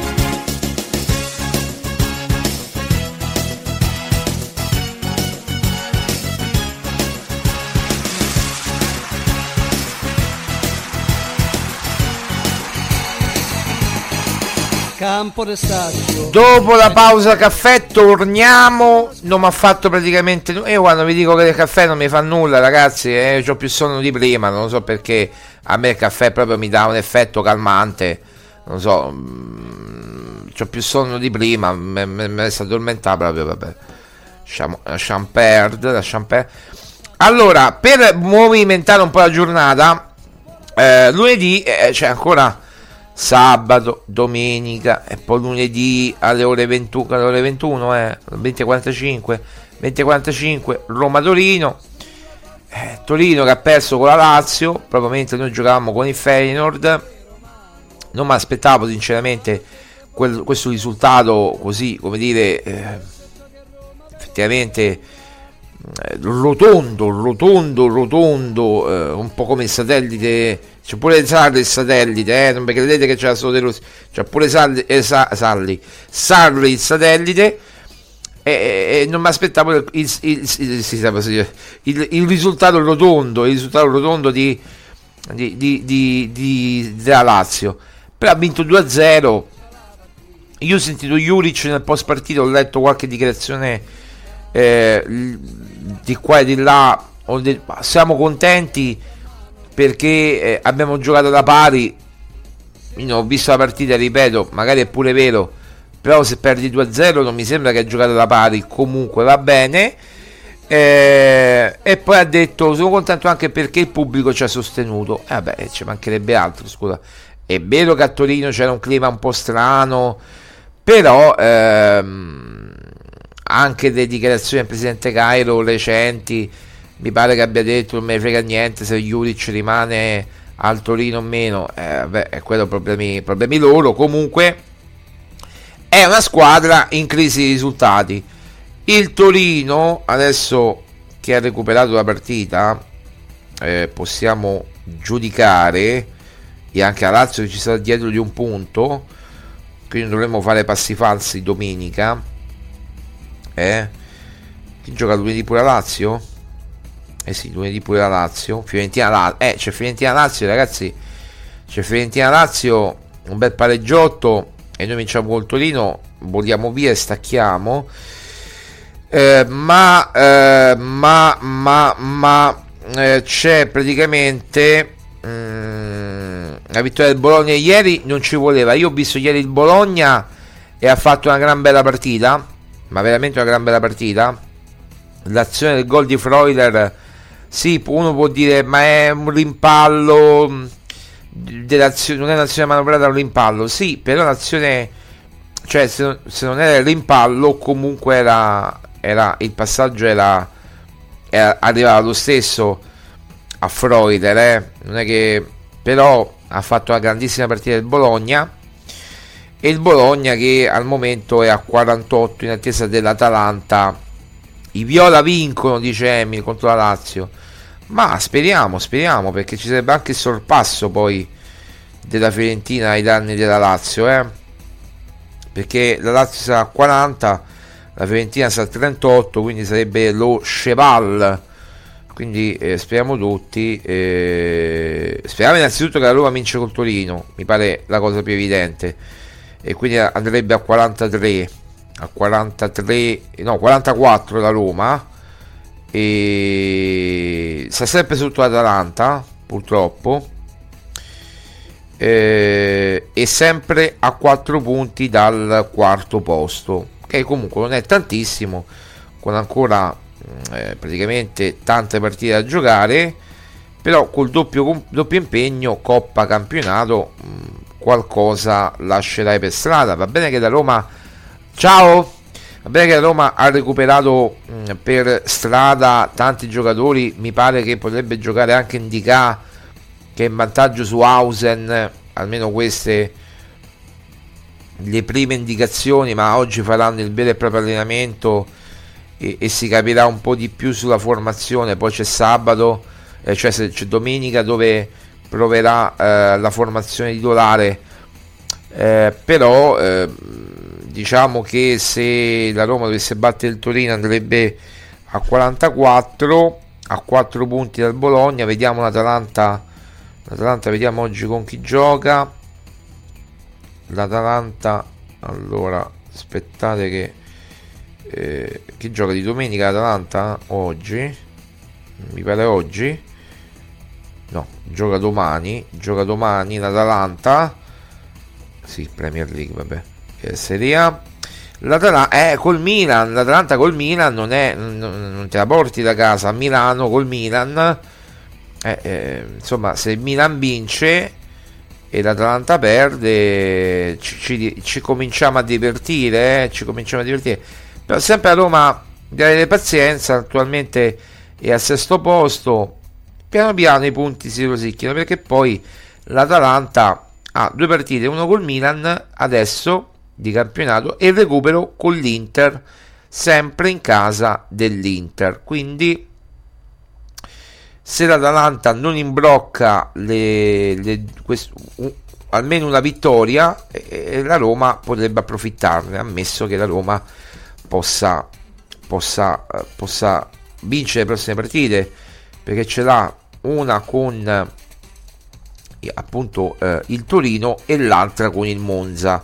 Campo de Stadio. Dopo la pausa caffè torniamo. Non mi ha fatto praticamente nulla. Io quando vi dico che il caffè non mi fa nulla, ragazzi, eh, ho più sonno di prima. Non so perché a me il caffè proprio mi dà un effetto calmante. Non so, mm, ho più sonno di prima. Mi resta addormentato proprio. Vabbè. Lasciamo, lasciamo perdere, lasciamo perdere. Allora, per movimentare un po' la giornata, eh, lunedì eh, c'è ancora sabato, domenica e poi lunedì alle ore 21, alle ore 21 eh, 20.45 20.45 Roma-Torino eh, Torino che ha perso con la Lazio proprio mentre noi giocavamo con il Feyenoord non mi aspettavo sinceramente quel, questo risultato così come dire eh, effettivamente eh, rotondo, rotondo, rotondo, eh, un po' come il satellite. C'è pure Sarri il satellite, eh, non credete che c'è solo De Rossi. C'è pure Salli, eh, Sa, Salli, Sarri il satellite. E, e non mi aspettavo il, il, il, il, risultato rotondo, il risultato rotondo di, di, di, di della Lazio. Però ha vinto 2-0. Io ho sentito Juric nel post partito, ho letto qualche dichiarazione eh, di qua e di là siamo contenti perché eh, abbiamo giocato da pari. Io ho visto la partita ripeto magari è pure vero però se perdi 2-0 non mi sembra che hai giocato da pari. Comunque va bene. Eh, e poi ha detto sono contento anche perché il pubblico ci ha sostenuto. E eh, vabbè ci mancherebbe altro scusa. È vero che a Torino c'era un clima un po' strano però ehm, anche le dichiarazioni del presidente Cairo recenti mi pare che abbia detto non ne frega niente se Juric rimane al Torino o meno eh, beh, quello problemi, problemi loro comunque è una squadra in crisi di risultati il Torino adesso che ha recuperato la partita eh, possiamo giudicare e anche a Lazio che ci sta dietro di un punto quindi dovremmo fare passi falsi domenica eh? Chi gioca lunedì pure a Lazio? Eh sì, lunedì pure a Lazio. Fiorentina Lazio. Eh, c'è Fiorentina Lazio, ragazzi. C'è Fiorentina Lazio, un bel pareggiotto e noi vinciamo col Torino, vogliamo via e stacchiamo. Eh, ma, eh, ma, ma, ma eh, c'è praticamente mm, la vittoria del Bologna ieri non ci voleva. Io ho visto ieri il Bologna e ha fatto una gran bella partita ma veramente una gran bella partita. L'azione del gol di Freuler, sì, uno può dire, ma è un rimpallo, non è un'azione manovrata, un rimpallo, sì, però l'azione, cioè se, se non era il rimpallo, comunque era, era il passaggio era, era, arrivava lo stesso a Freuler, eh? non è che, però ha fatto una grandissima partita del Bologna. E il Bologna che al momento è a 48 in attesa dell'Atalanta. I Viola vincono dice Emil contro la Lazio ma speriamo speriamo perché ci sarebbe anche il sorpasso poi della Fiorentina ai danni della Lazio eh? perché la Lazio sarà a 40 la Fiorentina sarà a 38 quindi sarebbe lo cheval quindi eh, speriamo tutti eh, speriamo innanzitutto che la Roma vince col Torino mi pare la cosa più evidente e quindi andrebbe a 43 a 43 no 44 la Roma e sta sempre sotto l'Atalanta purtroppo e, e sempre a 4 punti dal quarto posto che comunque non è tantissimo con ancora eh, praticamente tante partite da giocare, però col doppio, doppio impegno Coppa Campionato mh, qualcosa lascerai per strada. Va bene che da Roma, ciao! Va bene che la Roma ha recuperato mh, per strada tanti giocatori, mi pare che potrebbe giocare anche Indica che è in vantaggio su Hausen, almeno queste le prime indicazioni, ma oggi faranno il vero e proprio allenamento e, e si capirà un po' di più sulla formazione, poi c'è sabato, eh, cioè c'è domenica dove proverà eh, la formazione titolare, eh, però eh, diciamo che se la Roma dovesse battere il Torino andrebbe a 44 a 4 punti dal Bologna. Vediamo l'Atalanta l'Atalanta vediamo oggi con chi gioca. l'Atalanta allora aspettate che eh, chi gioca di domenica l'Atalanta oggi? Mi pare oggi. No gioca domani gioca domani l'Atalanta. Sì Premier League vabbè Serie A. L'Atalanta eh, col Milan, l'Atalanta col Milan non, è, non, non te la porti da casa. Milano col Milan, eh, eh, insomma, se il Milan vince e l'Atalanta perde, ci, ci, ci cominciamo a divertire. Eh, ci cominciamo a divertire. Però sempre a Roma, di avere pazienza. Attualmente è al sesto posto. Piano piano i punti si rosicchiano perché poi l'Atalanta ha due partite, uno col Milan adesso di campionato e recupero con l'Inter sempre in casa dell'Inter. Quindi se l'Atalanta non imbrocca le, le, quest, uh, almeno una vittoria eh, la Roma potrebbe approfittarne ammesso che la Roma possa, possa, uh, possa vincere le prossime partite perché ce l'ha una con eh, appunto eh, il Torino e l'altra con il Monza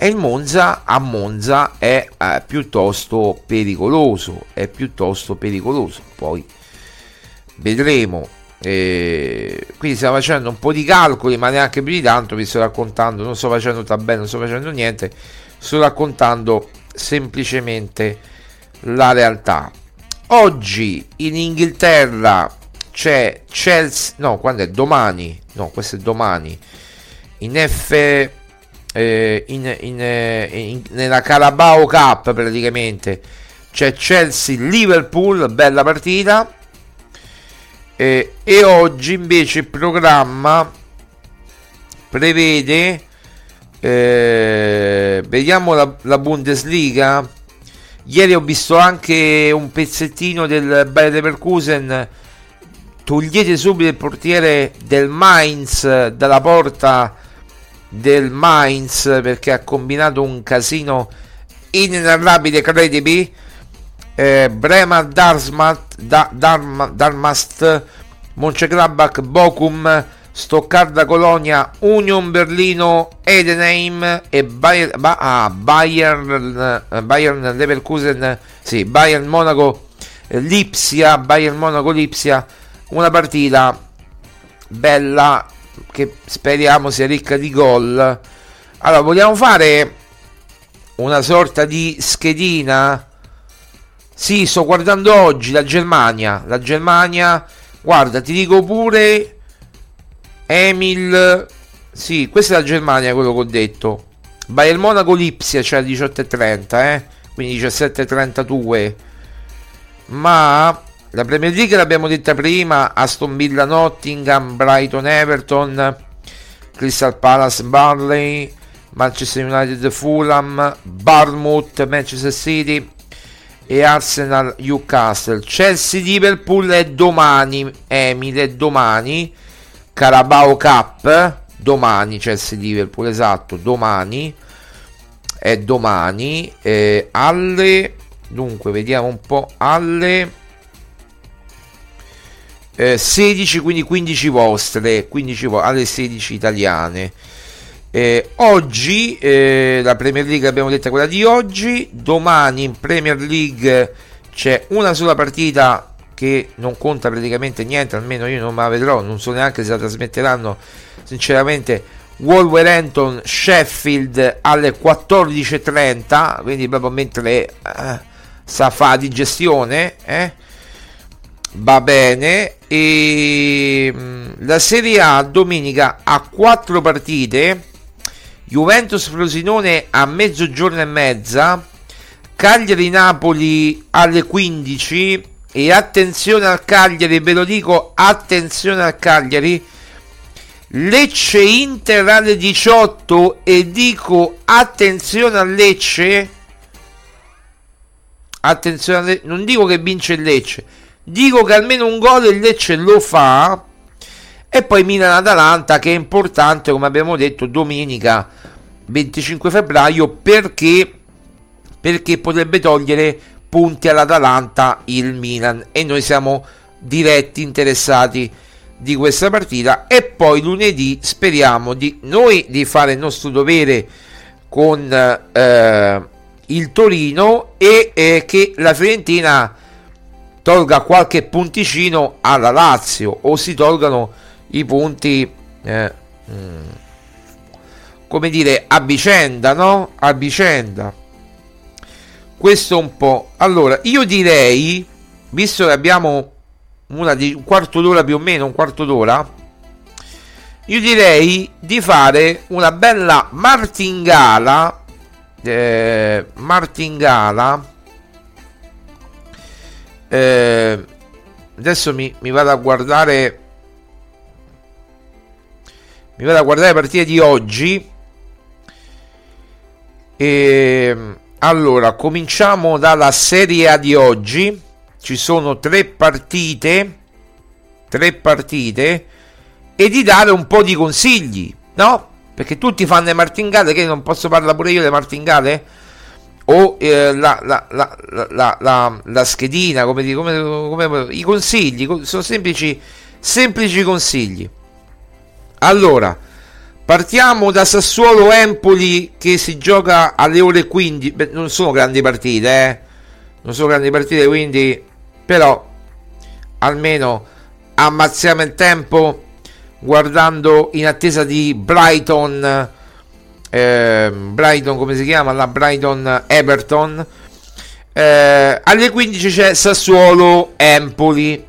e il Monza a Monza è eh, piuttosto pericoloso, è piuttosto pericoloso. Poi vedremo. Eh, quindi stiamo facendo un po' di calcoli, ma neanche più di tanto. Vi sto raccontando, non sto facendo tabelle, non sto facendo niente, sto raccontando semplicemente la realtà. Oggi in Inghilterra c'è Chelsea, no, quando è domani, no, questo è domani. In F eh, in, in, eh, in, nella Carabao Cup praticamente. C'è Chelsea Liverpool bella partita. Eh, e oggi invece il programma prevede eh, vediamo la, la, Bundesliga. Ieri ho visto anche un pezzettino del Bayer Leverkusen. Togliete subito il portiere del Mainz dalla porta del Mainz perché ha combinato un casino inenarrabile, credimi. Eh, Brema Darmstadt, da, Darm, Darmast, Monchengladbach, Bochum, Stoccarda Colonia, Union Berlino, Edenheim e Bayern, ah, Bayern, Bayern Leverkusen, sì, Bayern Monaco, Lipsia, Bayern Monaco Lipsia, una partita bella che speriamo sia ricca di gol. Allora, vogliamo fare una sorta di schedina? Sì, sto guardando oggi la Germania. La Germania, guarda, ti dico pure Emil. Sì, questa è la Germania, quello che ho detto. Bayern Monaco Lipsia, cioè 18.30, eh? Quindi 17.32. Ma la Premier League l'abbiamo detta prima, Aston Villa Nottingham, Brighton Everton, Crystal Palace Barley, Manchester United Fulham, Bournemouth Manchester City e Arsenal Newcastle. Chelsea Liverpool è domani, Emile è domani, Carabao Cup domani Chelsea Liverpool, esatto, domani è domani. Eh, alle dunque vediamo un po' alle eh, 16 quindi 15 vostre 15 vo- alle 16 italiane eh, oggi eh, la Premier League abbiamo detto quella di oggi domani in Premier League c'è una sola partita che non conta praticamente niente almeno io non la vedrò non so neanche se la trasmetteranno sinceramente Wolverhampton Sheffield alle 14.30 quindi proprio mentre eh, sa fa digestione, eh? Va bene. E mm, la Serie A domenica ha quattro partite. Juventus Frosinone a mezzogiorno e mezza, Cagliari Napoli alle 15 e attenzione al Cagliari, ve lo dico, attenzione al Cagliari. Lecce Inter alle 18 e dico attenzione al Lecce. Attenzione, non dico che vince il Lecce, dico che almeno un gol il Lecce lo fa. E poi Milan-Atalanta che è importante, come abbiamo detto, domenica 25 febbraio perché, perché potrebbe togliere punti all'Atalanta il Milan e noi siamo diretti interessati di questa partita e poi lunedì speriamo di noi di fare il nostro dovere con eh, il Torino e eh, che la Fiorentina tolga qualche punticino alla Lazio o si tolgano i punti eh, mm, come dire a vicenda no? A vicenda. Questo un po' allora io direi visto che abbiamo una di un quarto d'ora più o meno un quarto d'ora io direi di fare una bella martingala eh, martingala eh, adesso mi, mi vado a guardare mi vado a guardare le partite di oggi. E allora cominciamo dalla serie A di oggi. Ci sono tre partite tre partite e di dare un po' di consigli no? perché tutti fanno le martingale che non posso parlare pure io delle martingale o eh, la, la, la, la, schedina come, come, come, i consigli sono semplici semplici consigli allora, partiamo da Sassuolo Empoli che si gioca alle ore 15. Beh, non sono grandi partite, eh. Non sono grandi partite, quindi però almeno ammazziamo il tempo guardando in attesa di Brighton eh, Brighton come si chiama? La Brighton Everton. Eh, alle 15 c'è Sassuolo Empoli.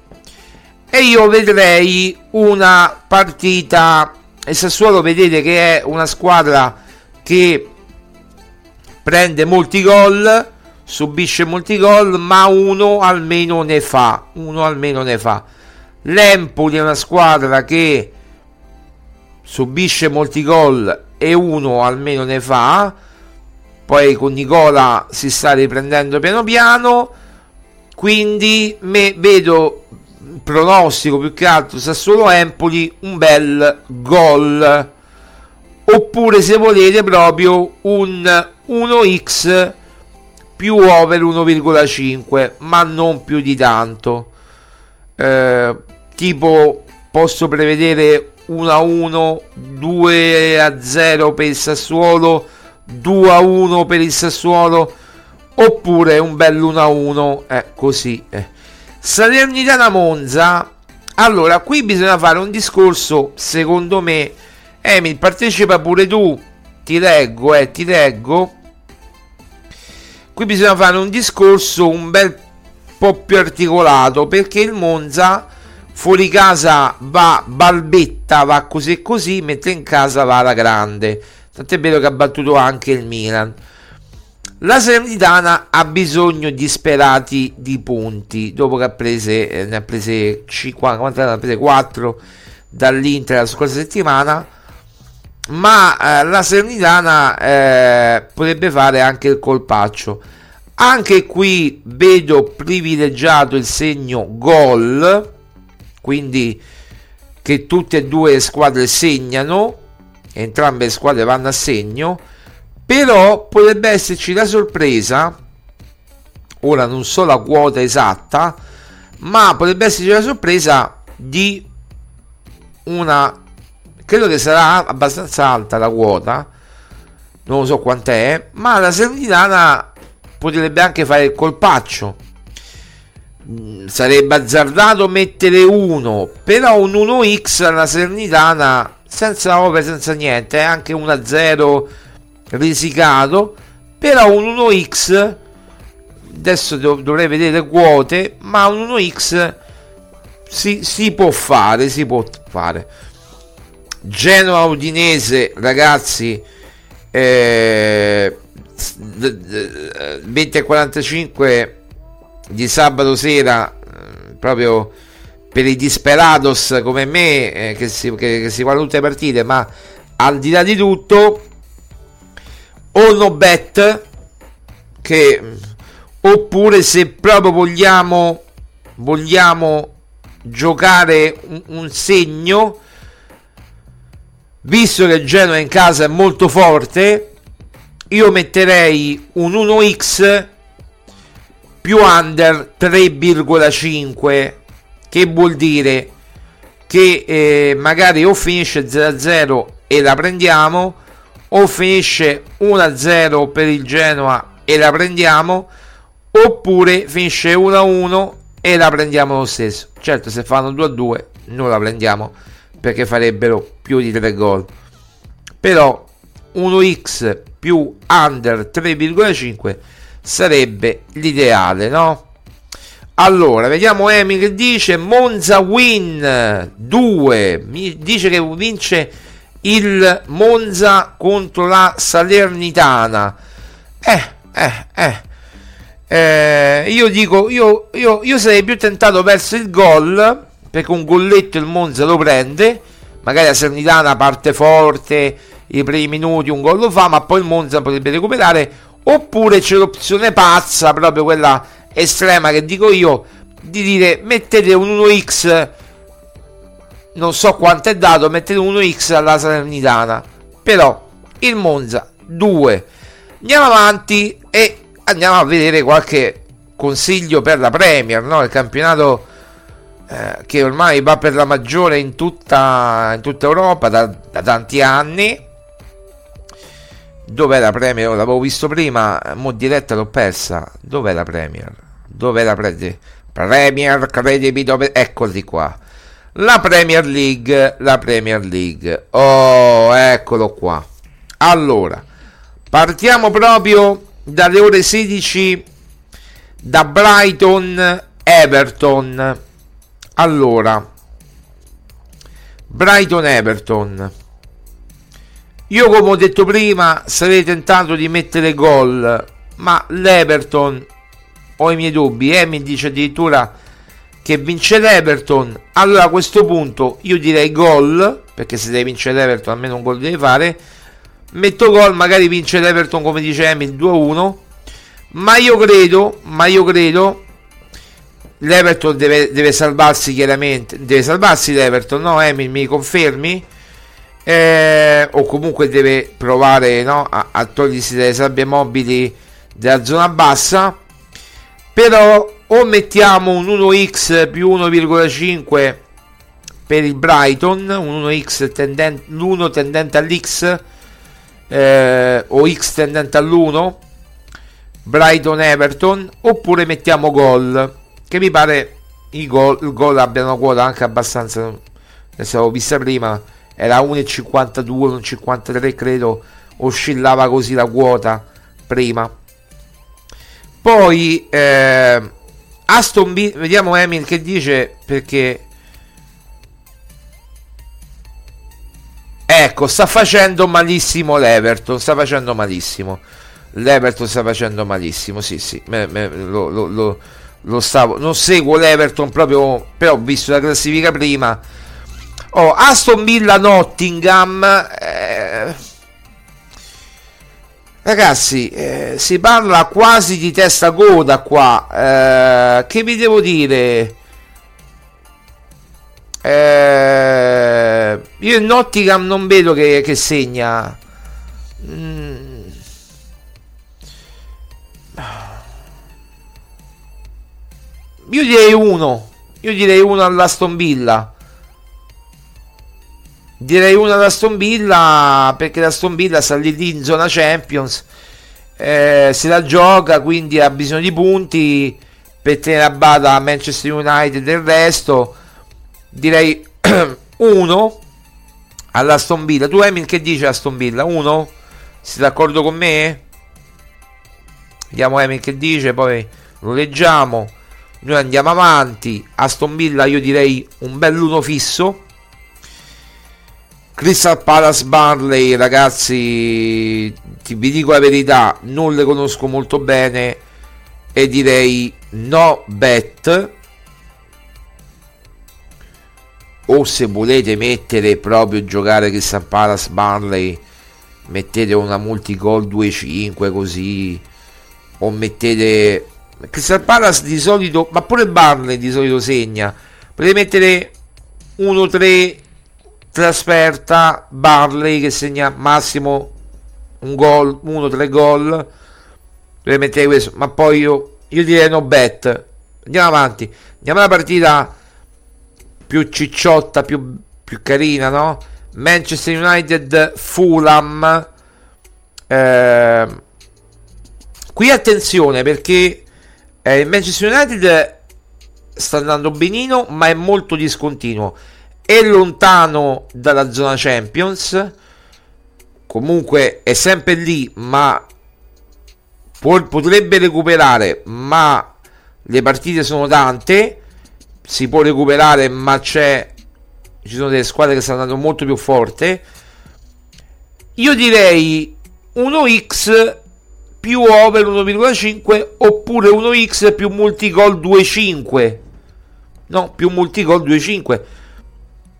E io vedrei una partita. E Sassuolo vedete che è una squadra che prende molti gol subisce molti gol ma uno almeno ne fa uno almeno ne fa. l'Empoli è una squadra che subisce molti gol e uno almeno ne fa poi con Nicola si sta riprendendo piano piano quindi me vedo pronostico più che altro Sassuolo Empoli un bel gol. Oppure se volete proprio un 1x più over 1,5 ma non più di tanto. Eh, tipo posso prevedere 1 a 1 2 a 0 per il Sassuolo 2 a 1 per il Sassuolo oppure un bel 1 a 1 eh, così eh Salernitana Monza. Allora, qui bisogna fare un discorso, secondo me. Emil, partecipa pure tu. Ti leggo, eh, ti leggo. Qui bisogna fare un discorso un bel po' più articolato perché il Monza fuori casa va balbetta, va così e così, mentre in casa va alla grande. Tant'è vero che ha battuto anche il Milan. La Salernitana ha bisogno disperati di punti dopo che ha prese, eh, ne ha prese 5, ne ha prese 4 dall'Inter la scorsa settimana ma eh, la Salernitana eh, potrebbe fare anche il colpaccio anche qui vedo privilegiato il segno gol quindi che tutte e due le squadre segnano entrambe le squadre vanno a segno però potrebbe esserci la sorpresa ora non so la quota esatta ma potrebbe esserci la sorpresa di una credo che sarà abbastanza alta la quota non so quant'è ma la Salernitana potrebbe anche fare il colpaccio sarebbe azzardato mettere 1 però un 1x alla Salernitana senza over senza niente anche 1 0 risicato però un 1x adesso dov- dovrei vedere quote, ma un 1x si, si può fare, si può fare. Genoa Udinese, ragazzi, eh, 20.45 di sabato sera, eh, proprio per i disperados come me, eh, che, si, che, che si guardano tutte le partite, ma al di là di tutto, o no bet, che oppure se proprio vogliamo, vogliamo giocare un, un segno visto che Genoa in casa è molto forte io metterei un 1x più under 3,5 che vuol dire? Che eh, magari o finisce 0-0 e la prendiamo o finisce 1-0 per il Genoa e la prendiamo oppure finisce 1-1 e la prendiamo lo stesso. Certo se fanno 2-2 non la prendiamo perché farebbero più di 3 gol. Però 1x più under 3,5 sarebbe l'ideale no? allora vediamo Emi che dice Monza win 2 mi dice che vince il Monza contro la Salernitana. Eh eh eh. Eh, io dico, io, io, io sarei più tentato verso il gol, perché un golletto il Monza lo prende, magari la Sernitana parte forte, i primi minuti un gol lo fa, ma poi il Monza potrebbe recuperare, oppure c'è l'opzione pazza, proprio quella estrema che dico io, di dire mettete un 1x, non so quanto è dato, mettete un 1x alla Salernitana, però il Monza 2. Andiamo avanti e andiamo a vedere qualche consiglio per la Premier, no? il campionato eh, che ormai va per la maggiore in tutta, in tutta Europa da, da, tanti anni. Dov'è la Premier? L'avevo visto prima, mo diretta l'ho persa. Dov'è la Premier? Dov'è la Premier? Premier, credimi dove... Eccoli qua. La Premier League, la Premier League. Oh, eccolo qua. Allora, partiamo proprio dalle ore 16 da Brighton Everton allora Brighton Everton io come ho detto prima sarei tentato di mettere gol ma l'Everton ho i miei dubbi eh, mi dice addirittura che vince l'Everton allora a questo punto io direi gol perché se deve vincere l'Everton almeno un gol deve fare metto gol, magari vince l'Everton come dice Emil 2-1. Ma io credo, ma io credo l'Everton deve, deve salvarsi chiaramente, deve salvarsi l'Everton, no Emil, mi confermi? Eh, o comunque deve provare no, a, a togliersi dalle sabbie mobili della zona bassa. Però o mettiamo un 1x più 1,5 per il Brighton, un 1x tendente, l'1 tendente all'x eh, o X tendente all'1 Brighton Everton oppure mettiamo gol che mi pare i gol, gol abbiano quota anche abbastanza ne avevo vista prima era 1,52 1,53 credo oscillava così la quota prima poi eh, Aston Villa vediamo Emil che dice perché Ecco, sta facendo malissimo l'Everton, sta facendo malissimo. L'Everton sta facendo malissimo, sì, sì, me, me, lo, lo, lo, lo, stavo, non seguo l'Everton proprio, però ho visto la classifica prima. Oh, Aston Villa Nottingham. Eh, ragazzi, eh, si parla quasi di testa coda qua. Eh, che vi devo dire? Eh, io in Nottingham non vedo che, che segna. Mm. Io direi uno. Io direi uno all'Aston Villa. Direi uno all'Aston Villa perché l'Aston Villa sta lì in zona Champions. Eh, se la gioca, quindi ha bisogno di punti per tenere a bada Manchester United e il resto direi [CLEARS THROAT] 1 all'Aston Villa. Tu Emil che dici Aston Villa? 1? Sei d'accordo con me? Vediamo Emil che dice, poi lo leggiamo. Noi andiamo avanti. Aston Villa io direi un bell'uno fisso. Crystal Palace Barley, ragazzi, ti, vi dico la verità, non le conosco molto bene e direi no bet. O se volete mettere proprio giocare Crystal Palace Barley, mettete una multi-goal 2-5 così, o mettete Crystal Palace di solito, ma pure Barley di solito segna. Potete mettere 1-3 trasferta Barley che segna massimo un gol, 1-3 gol. Potete mettere questo, ma poi io, io direi no bet. Andiamo avanti. Andiamo alla partita più cicciotta, più, più carina, no? Manchester United Fulham. Eh, qui attenzione perché eh, Manchester United sta andando benino, ma è molto discontinuo. È lontano dalla zona Champions. Comunque è sempre lì, ma può, potrebbe recuperare. Ma le partite sono tante. Si può recuperare, ma c'è. Ci sono delle squadre che stanno andando molto più forte. Io direi 1x più over 1,5 oppure 1x più multigol 2,5 no più multigol 2,5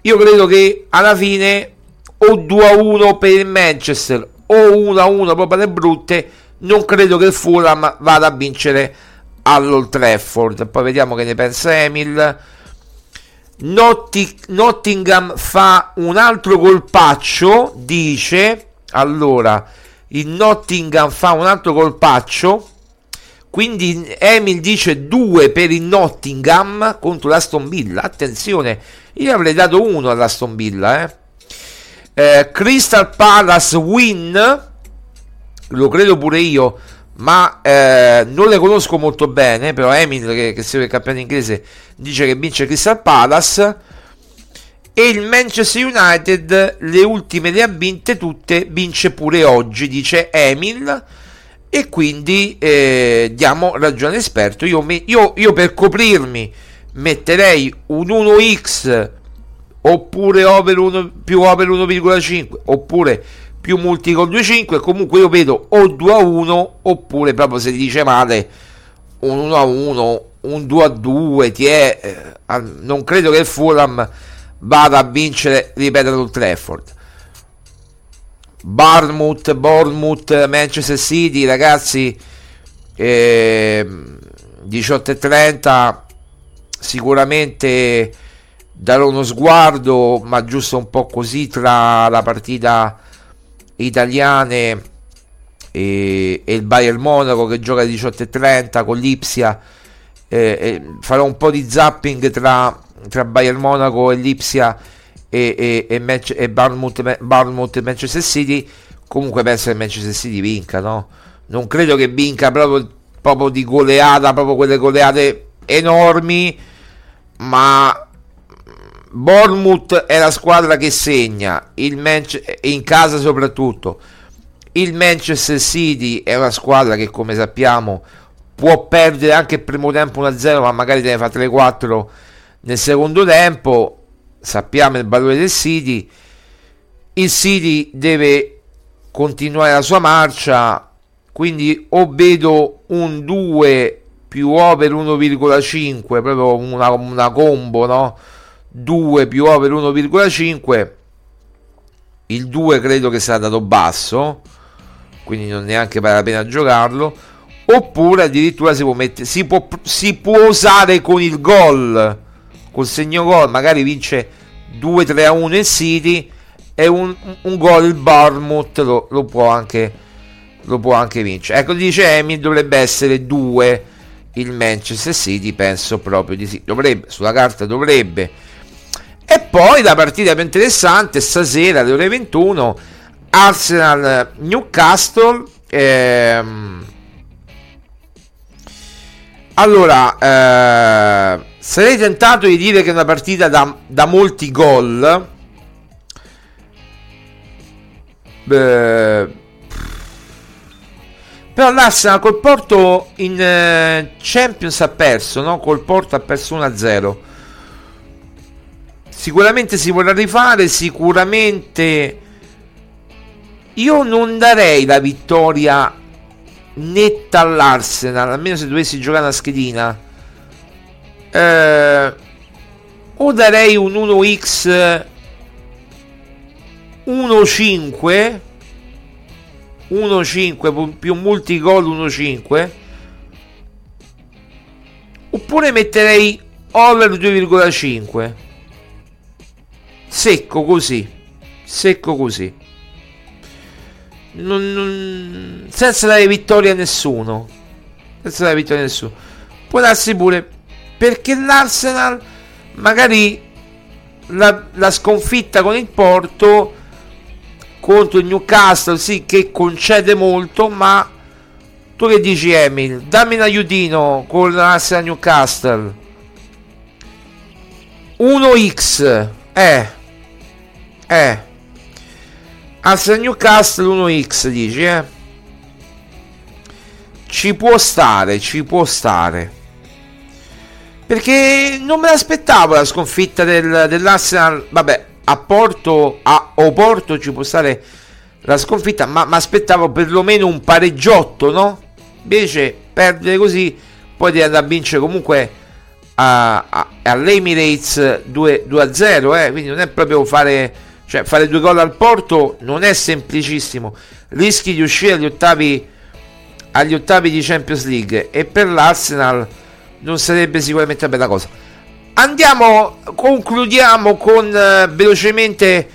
io credo che alla fine o 2 a 1 per il Manchester o 1 a 1 proprio le brutte non credo che il Fulham vada a vincere all'Old Trafford. Poi vediamo che ne pensa Emil. Notti- Nottingham fa un altro colpaccio dice. Allora il Nottingham fa un altro colpaccio. Quindi Emil dice 2 per il Nottingham contro l'Aston Villa. Attenzione io avrei dato 1 all'Aston Villa eh. Eh, Crystal Palace win lo credo pure io ma eh, non le conosco molto bene però Emil che, che segue il campionato inglese dice che vince Crystal Palace e il Manchester United le ultime le ha vinte tutte, vince pure oggi, dice Emil. E quindi eh, diamo ragione all'esperto. Io, io, io, per coprirmi metterei un 1x oppure over 1, più over 1,5 oppure più multi con 2,5. Comunque io vedo o 2 a 1 oppure proprio se dice male un 1 a 1, un 2 a 2. Ti è, eh, non credo che il Fulham vada a vincere, ripeto, Old Trafford. Bournemouth, Bournemouth, Manchester City, ragazzi, eh, 18 e 30 sicuramente darò uno sguardo, ma giusto un po' così tra la partita italiane e, e il Bayern Monaco che gioca alle 18 e 30 con l'Ipsia. Eh, farò un po' di zapping tra tra Bayern Monaco e Lipsia e, e, e, Manch- e Bournemouth, Bournemouth e Manchester City comunque penso che Manchester City vinca no? non credo che vinca proprio, proprio di goleata proprio quelle goleate enormi ma Bournemouth è la squadra che segna Manch- in casa soprattutto. Il Manchester City è una squadra che come sappiamo può perdere anche il primo tempo 1-0 ma magari te ne fa 3-4 nel secondo tempo. Sappiamo il valore del City. Il City deve continuare la sua marcia quindi o vedo un 2 più over 1,5 proprio una, una combo no? 2 più over 1,5 il 2 credo che sia dato basso quindi non neanche vale la pena giocarlo oppure addirittura si può, mettere, si può, si può usare con il gol col segno gol magari vince 2-3 a 1 il City e un, un gol il Bournemouth lo, lo, può anche, lo può anche vincere. Ecco dice Emi dovrebbe essere 2 il Manchester City penso proprio di sì dovrebbe sulla carta dovrebbe e poi la partita più interessante stasera alle ore 21 Arsenal Newcastle ehm, allora eh, sarei tentato di dire che è una partita da, da molti gol. Beh, Però l'Arsenal col Porto in eh, Champions ha perso, no? Col Porto ha perso 1-0. Sicuramente si vorrà rifare, sicuramente io non darei la vittoria netta all'Arsenal, almeno se dovessi giocare una schedina. Eh, o darei un 1x 1-5 1-5 più multigol 1-5 oppure metterei over 2,5 secco così secco così. Non, non, senza dare vittoria a nessuno senza dare vittoria a nessuno. Può darsi pure perché l'Arsenal magari la, la sconfitta con il Porto contro il Newcastle, sì, che concede molto, ma tu che dici Emil? Dammi un aiutino con l'Arsenal Newcastle. 1x, eh, eh. Arsenal Newcastle 1x dici, eh. Ci può stare, ci può stare. Perché non me l'aspettavo la sconfitta del, dell'Arsenal. Vabbè, a Porto, a Oporto ci può stare la sconfitta, ma mi aspettavo perlomeno un pareggiotto, no? Invece perdere così, poi di andare a vincere comunque a, a, all'Emirates 2, 2-0, eh? quindi non è proprio fare, cioè fare due gol al Porto non è semplicissimo, rischi di uscire agli ottavi, agli ottavi di Champions League e per l'Arsenal non sarebbe sicuramente una bella cosa. Andiamo, concludiamo con uh, velocemente.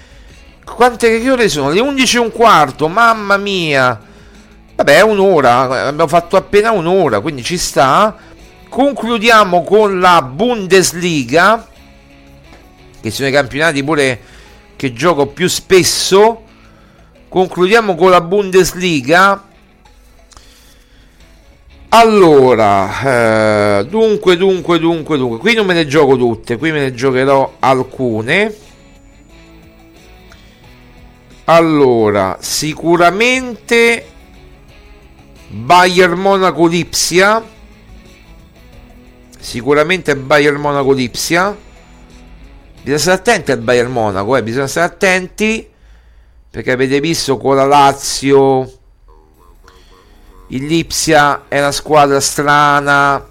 Quante che ore sono? Le 11 e un quarto, mamma mia. Vabbè, un'ora, abbiamo fatto appena un'ora, quindi ci sta. Concludiamo con la Bundesliga, che sono i campionati pure che gioco più spesso. Concludiamo con la Bundesliga allora, eh, dunque, dunque, dunque, dunque, qui non me ne gioco tutte, qui me ne giocherò alcune. Allora, sicuramente Bayern Monaco Lipsia. Sicuramente Bayern Monaco Lipsia. Bisogna stare attenti al Bayern Monaco, eh, bisogna stare attenti perché avete visto con la Lazio il Lipsia è una squadra strana.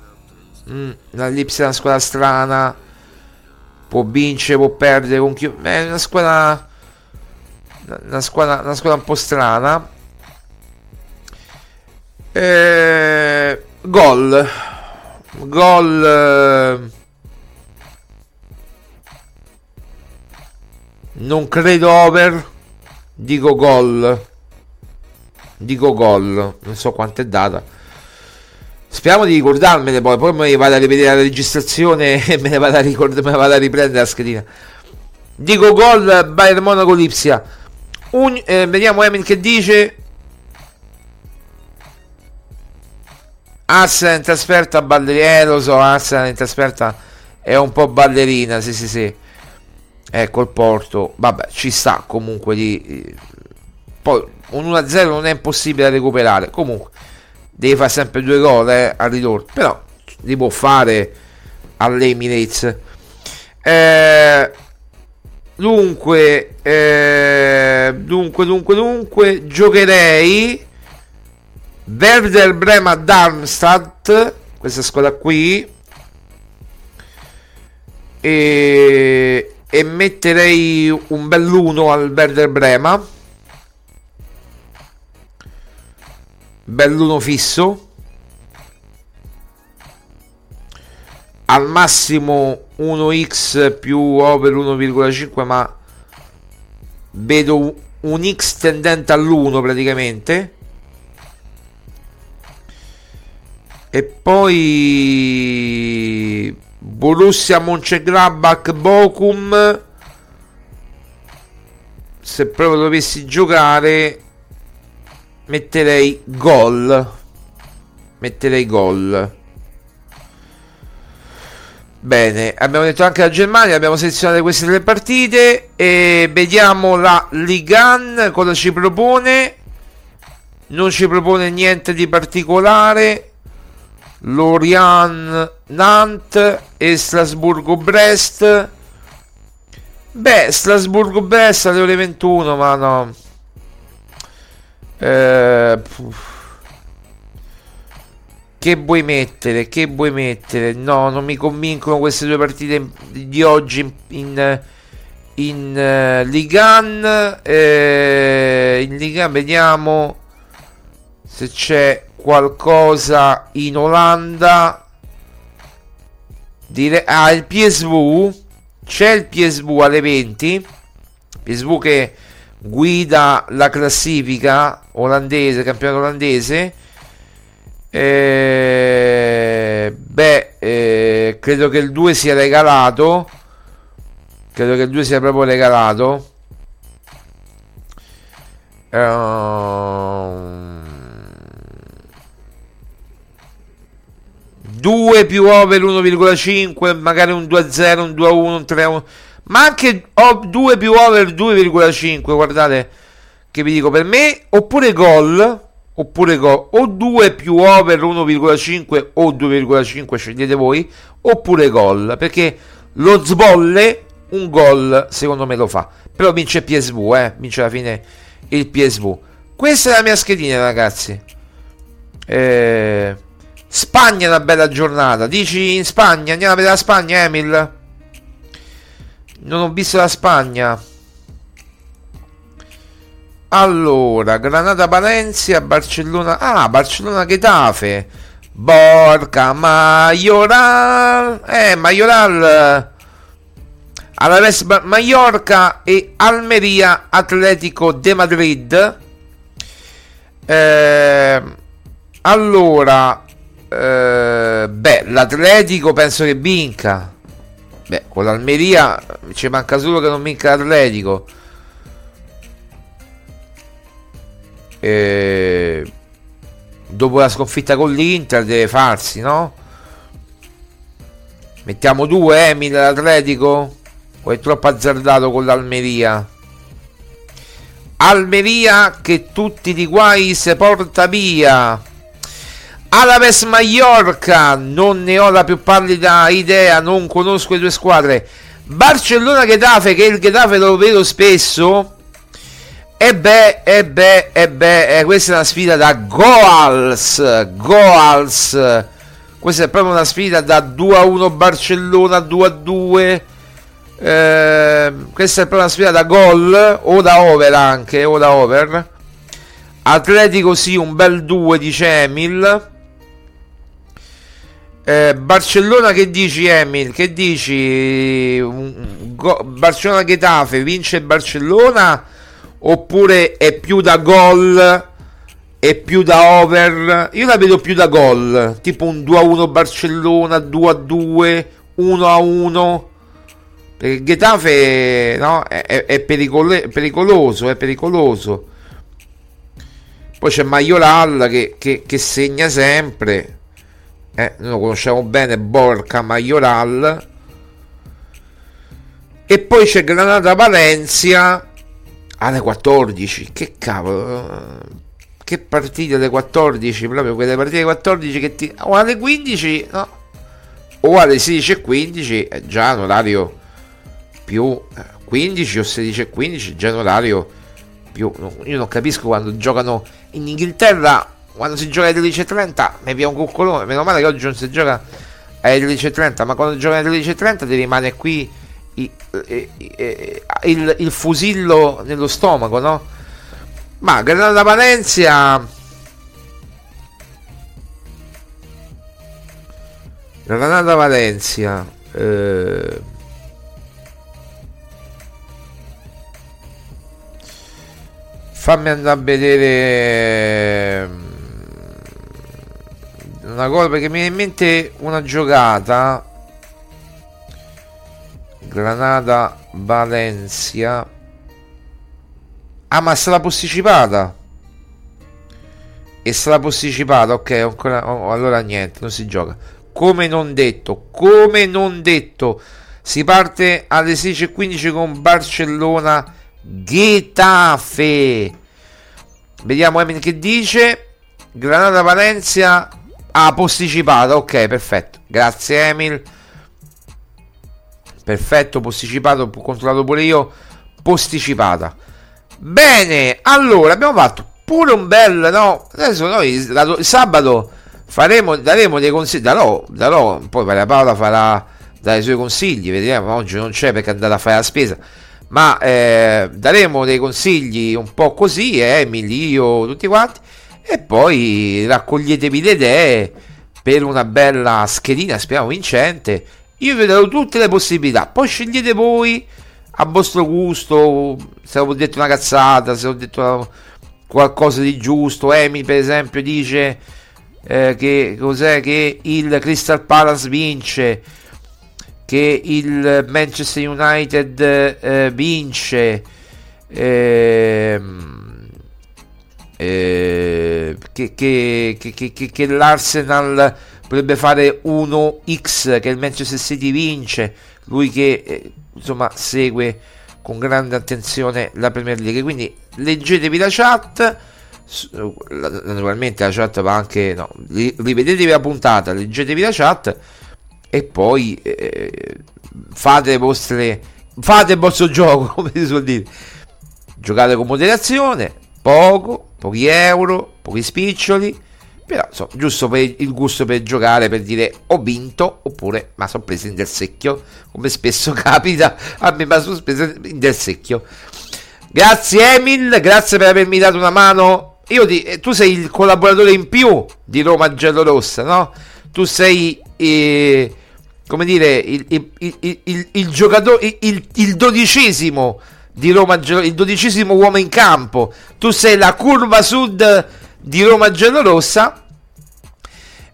Mm, la Lipsia è una squadra strana. Può vincere, può perdere con chi. È una squadra. Una squadra, una squadra un po' strana. Eh, gol. Gol. Eh, non credo over. Dico gol dico gol, non so quanto è data. Speriamo di ricordarmene poi, poi me vado a rivedere la registrazione [LAUGHS] e me ne vado a, ricord- me vado a riprendere la schedina. Dico gol Bayern Monaco Lipsia. Un, eh, vediamo Emin che dice. Arsenal in trasferta ballerina, eh, lo so, Arsenal in trasferta è un po' ballerina, sì sì sì. Ecco il Porto, vabbè, ci sta comunque di... Poi un 1-0 non è impossibile da recuperare. Comunque, devi fare sempre due gol eh, al ritorno. Però li può fare all'Emirates. Eh, dunque, eh, dunque, dunque, dunque, giocherei Werder Brema Darmstadt, questa squadra qui, e, e metterei un bell'uno al Werder Brema belluno fisso. Al massimo 1x più over 1,5 ma vedo un x tendente all'1 praticamente. E poi Borussia Mönchengladbach Bochum. Se proprio dovessi giocare metterei gol metterei gol bene abbiamo detto anche la Germania abbiamo selezionato queste tre partite e vediamo la Ligan cosa ci propone non ci propone niente di particolare. Lorient Nantes e Strasburgo Brest. Beh, Strasburgo Brest alle ore 21, ma no. Eh, che vuoi mettere? Che vuoi mettere? No, non mi convincono queste due partite di oggi in, in, in uh, Ligan. Eh, in Ligan vediamo se c'è qualcosa in Olanda. Dire, ah, il PSV. C'è il PSV alle 20. PSV che guida la classifica olandese, campionato olandese. Eh, beh, eh, credo che il 2 sia regalato. Credo che il 2 sia proprio regalato. Uh, 2 più over 1,5, magari un 2-0, un 2-1, un 3-1. Ma anche 2 più over 2,5, guardate che vi dico per me, oppure gol, oppure gol, o 2 più over 1,5 o 2,5, scegliete voi, oppure gol, perché lo sbolle un gol secondo me lo fa, però vince PSV, eh, vince alla fine il PSV. Questa è la mia schedina ragazzi. Eh, Spagna è una bella giornata, dici in Spagna, andiamo a vedere la Spagna Emil? Non ho visto la Spagna. Allora, Granada Valencia, Barcellona. Ah, Barcellona Getafe. Borca Majoral. Eh, Majoral. Alaves Mallorca e Almeria Atletico de Madrid. Eh, allora, eh, beh, l'Atletico penso che vinca. Beh, con l'Almeria ci manca solo che non vinca l'Atletico. Eh, dopo la sconfitta con l'Inter deve farsi, no? Mettiamo due, Emil, l'Atletico? O è troppo azzardato con l'Almeria? Almeria che tutti di guai se porta via. Alaves Mallorca, non ne ho la più pallida idea, non conosco le due squadre. Barcellona Getafe, che il Getafe lo vedo spesso. E beh, e beh, e beh, eh, questa è una sfida da Goals. Goals. Questa è proprio una sfida da 2 a 1 Barcellona, 2 a 2. Eh, questa è proprio una sfida da gol o da over anche, o da over. Atletico sì, un bel 2 dice Emil. Eh, Barcellona che dici Emil? Che dici? Go- Barcellona Getafe vince Barcellona oppure è più da gol e più da over? Io la vedo più da gol, tipo un 2 a 1 Barcellona, 2 a 2, 1 a 1. Perché Getafe no, è, è pericolo- pericoloso, è pericoloso. Poi c'è Maioral che, che, che segna sempre. Eh, noi lo conosciamo bene, Borca Maioral. E poi c'è Granada Valencia alle 14. Che cavolo, che partite alle 14, proprio quelle partite 14 che ti... o alle 15, no? O alle 16.15 è già un orario più 15 o 16.15, già un orario più... Io non capisco quando giocano in Inghilterra quando si gioca alle 13.30 mi piace un coccolone meno male che oggi non si gioca alle 13.30 ma quando gioca alle 13.30 ti rimane qui il, il, il, il fusillo nello stomaco no? ma Granada Valencia Granada Valencia eh, fammi andare a vedere una cosa perché mi viene in mente una giocata Granada Valencia ah ma è stata posticipata è stata posticipata ok ancora, oh, allora niente non si gioca come non detto come non detto si parte alle 16.15 con Barcellona Getafe Vediamo Emil che dice. Granada Valencia. Ah, posticipata. Ok, perfetto. Grazie Emil. Perfetto, posticipato. Ho controllato pure io. Posticipata. Bene, allora abbiamo fatto pure un bel. No, adesso noi sabato faremo, daremo dei consigli. Darò, darò. Poi Maria Paola farà dai suoi consigli. Vediamo. Oggi non c'è perché è andata a fare la spesa ma eh, daremo dei consigli un po' così, eh, Emily, io, tutti quanti, e poi raccoglietevi le idee per una bella schedina, speriamo vincente. Io vi darò tutte le possibilità, poi scegliete voi a vostro gusto, se ho detto una cazzata, se ho detto qualcosa di giusto. Emi, per esempio, dice eh, che cos'è che il Crystal Palace vince che il Manchester United eh, vince, eh, eh, che, che, che, che, l'Arsenal potrebbe fare 1x, che il Manchester City vince, lui che eh, insomma segue con grande attenzione la Premier League. Quindi leggetevi la chat. Naturalmente la chat va anche. No, rivedetevi la puntata, leggetevi la chat e poi eh, fate le vostre fate il vostro [LAUGHS] gioco come si suol dire giocate con moderazione poco pochi euro pochi spiccioli però so, giusto per il gusto per giocare per dire ho vinto oppure ma sono preso in del secchio come spesso [LAUGHS] capita a me ma sono preso in del secchio grazie Emil grazie per avermi dato una mano ti, eh, tu sei il collaboratore in più di Roma Giallorossa no? tu sei eh, come dire, il, il, il, il giocatore, il, dodicesimo di Roma, il dodicesimo uomo in campo. Tu sei la curva sud di Roma Giallorossa.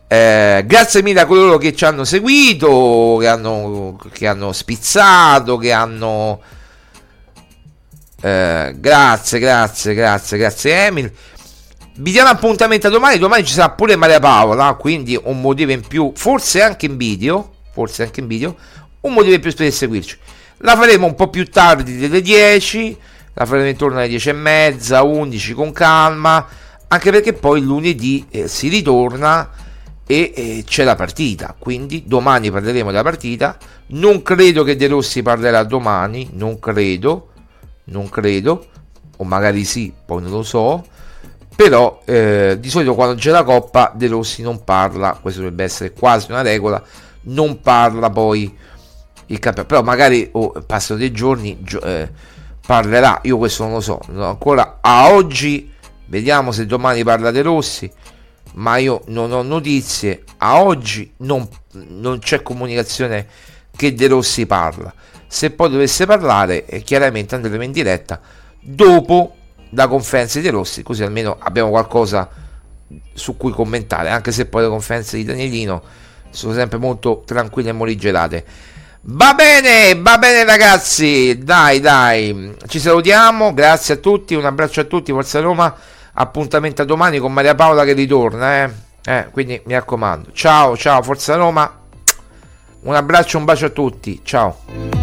Eh, grazie mille a coloro che ci hanno seguito, che hanno, che hanno spizzato, che hanno... Eh, grazie, grazie, grazie, grazie Emil. Vi diamo appuntamento a domani. Domani ci sarà pure Maria Paola, quindi un motivo in più, forse anche in video forse anche in video, un motivo in più per seguirci. La faremo un po' più tardi delle 10, la faremo intorno alle 10 e mezza, 11 con calma, anche perché poi lunedì eh, si ritorna e eh, c'è la partita, quindi domani parleremo della partita. Non credo che De Rossi parlerà domani, non credo, non credo, o magari sì, poi non lo so. Però eh, di solito quando c'è la coppa De Rossi non parla, questo dovrebbe essere quasi una regola non parla poi il campione, però magari oh, passano dei giorni, gio- eh, parlerà, io questo non lo so, no, ancora a oggi vediamo se domani parla De Rossi, ma io non ho notizie, a oggi non, non c'è comunicazione che De Rossi parla, se poi dovesse parlare eh, chiaramente andremo in diretta dopo la conferenza di De Rossi, così almeno abbiamo qualcosa su cui commentare, anche se poi le conferenze di Danielino sono sempre molto tranquille e morigerate. Va bene, va bene ragazzi, dai dai, ci salutiamo, grazie a tutti, un abbraccio a tutti, Forza Roma, appuntamento a domani con Maria Paola che ritorna, eh? Eh, quindi mi raccomando, ciao ciao Forza Roma, un abbraccio, un bacio a tutti, ciao.